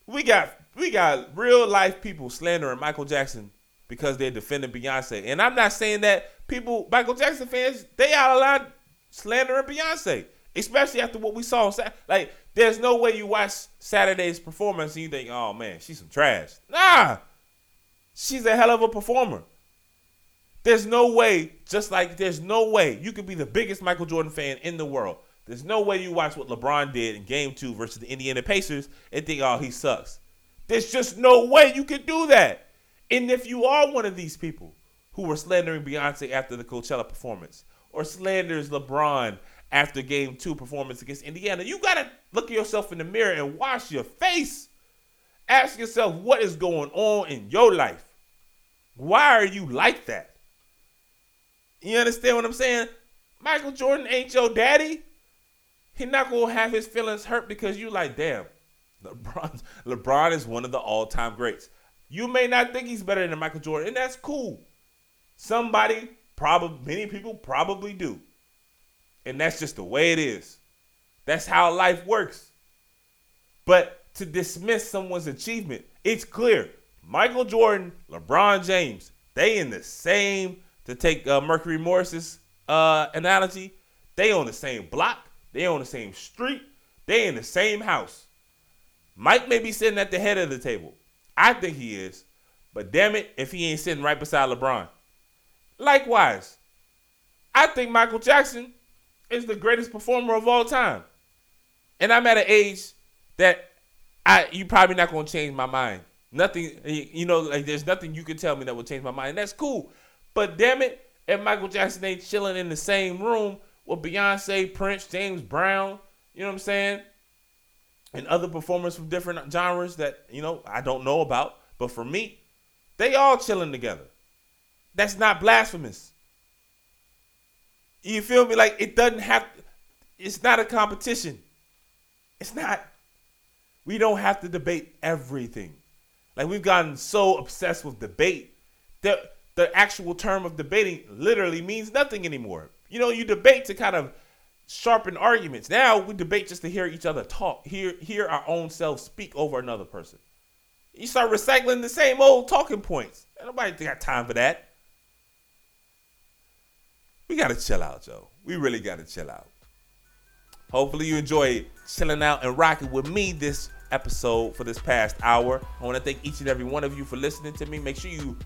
We got we got real life people slandering Michael Jackson because they're defending Beyonce. And I'm not saying that people, Michael Jackson fans, they out of line slandering Beyonce, especially after what we saw. on Sat- Like, there's no way you watch Saturday's performance and you think, oh man, she's some trash. Nah, she's a hell of a performer. There's no way, just like there's no way you could be the biggest Michael Jordan fan in the world. There's no way you watch what LeBron did in game two versus the Indiana Pacers and think, oh, he sucks. There's just no way you could do that. And if you are one of these people who were slandering Beyonce after the Coachella performance or slanders LeBron after game two performance against Indiana, you got to look at yourself in the mirror and wash your face. Ask yourself what is going on in your life. Why are you like that? You understand what I'm saying? Michael Jordan ain't your daddy. He not gonna have his feelings hurt because you like, damn, LeBron, LeBron is one of the all-time greats. You may not think he's better than Michael Jordan, and that's cool. Somebody, probably many people probably do. And that's just the way it is. That's how life works. But to dismiss someone's achievement, it's clear. Michael Jordan, LeBron James, they in the same, to take uh, Mercury Morris's uh, analogy, they on the same block, they on the same street, they in the same house. Mike may be sitting at the head of the table. I think he is. But damn it, if he ain't sitting right beside LeBron. Likewise, I think Michael Jackson is the greatest performer of all time. And I'm at an age that I you probably not gonna change my mind. Nothing, you know, like there's nothing you can tell me that will change my mind. And that's cool. But damn it, if Michael Jackson ain't chilling in the same room with Beyonce, Prince, James Brown, you know what I'm saying? And other performers from different genres that, you know, I don't know about. But for me, they all chilling together. That's not blasphemous. You feel me? Like it doesn't have it's not a competition. It's not. We don't have to debate everything. Like we've gotten so obsessed with debate that the actual term of debating literally means nothing anymore. You know, you debate to kind of sharpen arguments. Now we debate just to hear each other talk, hear hear our own selves speak over another person. You start recycling the same old talking points. Nobody got time for that. We gotta chill out, Joe. We really gotta chill out. Hopefully you enjoy chilling out and rocking with me this episode for this past hour. I want to thank each and every one of you for listening to me. Make sure you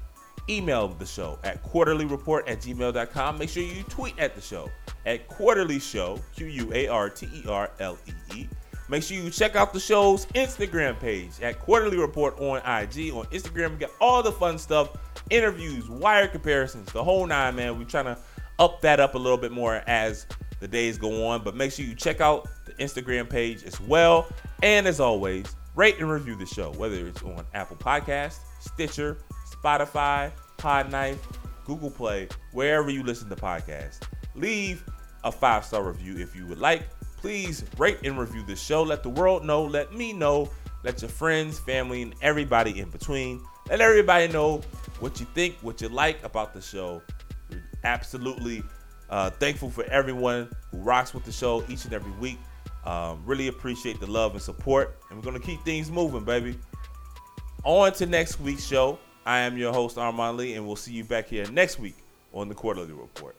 email the show at quarterlyreport at gmail.com. Make sure you tweet at the show at quarterly show, Q U A R T E R L E E. Make sure you check out the show's Instagram page at Quarterly Report on IG. On Instagram, we got all the fun stuff, interviews, wire comparisons, the whole nine, man. We're trying to up that up a little bit more as the days go on. But make sure you check out the Instagram page as well. And as always, rate and review the show, whether it's on Apple Podcast, Stitcher, Spotify, Podknife, Google Play, wherever you listen to podcasts. Leave a five star review if you would like. Please rate and review the show. Let the world know. Let me know. Let your friends, family, and everybody in between. Let everybody know what you think, what you like about the show. Absolutely uh, thankful for everyone who rocks with the show each and every week. Um, really appreciate the love and support. And we're going to keep things moving, baby. On to next week's show. I am your host, Armon Lee, and we'll see you back here next week on the Quarter-Lee Report.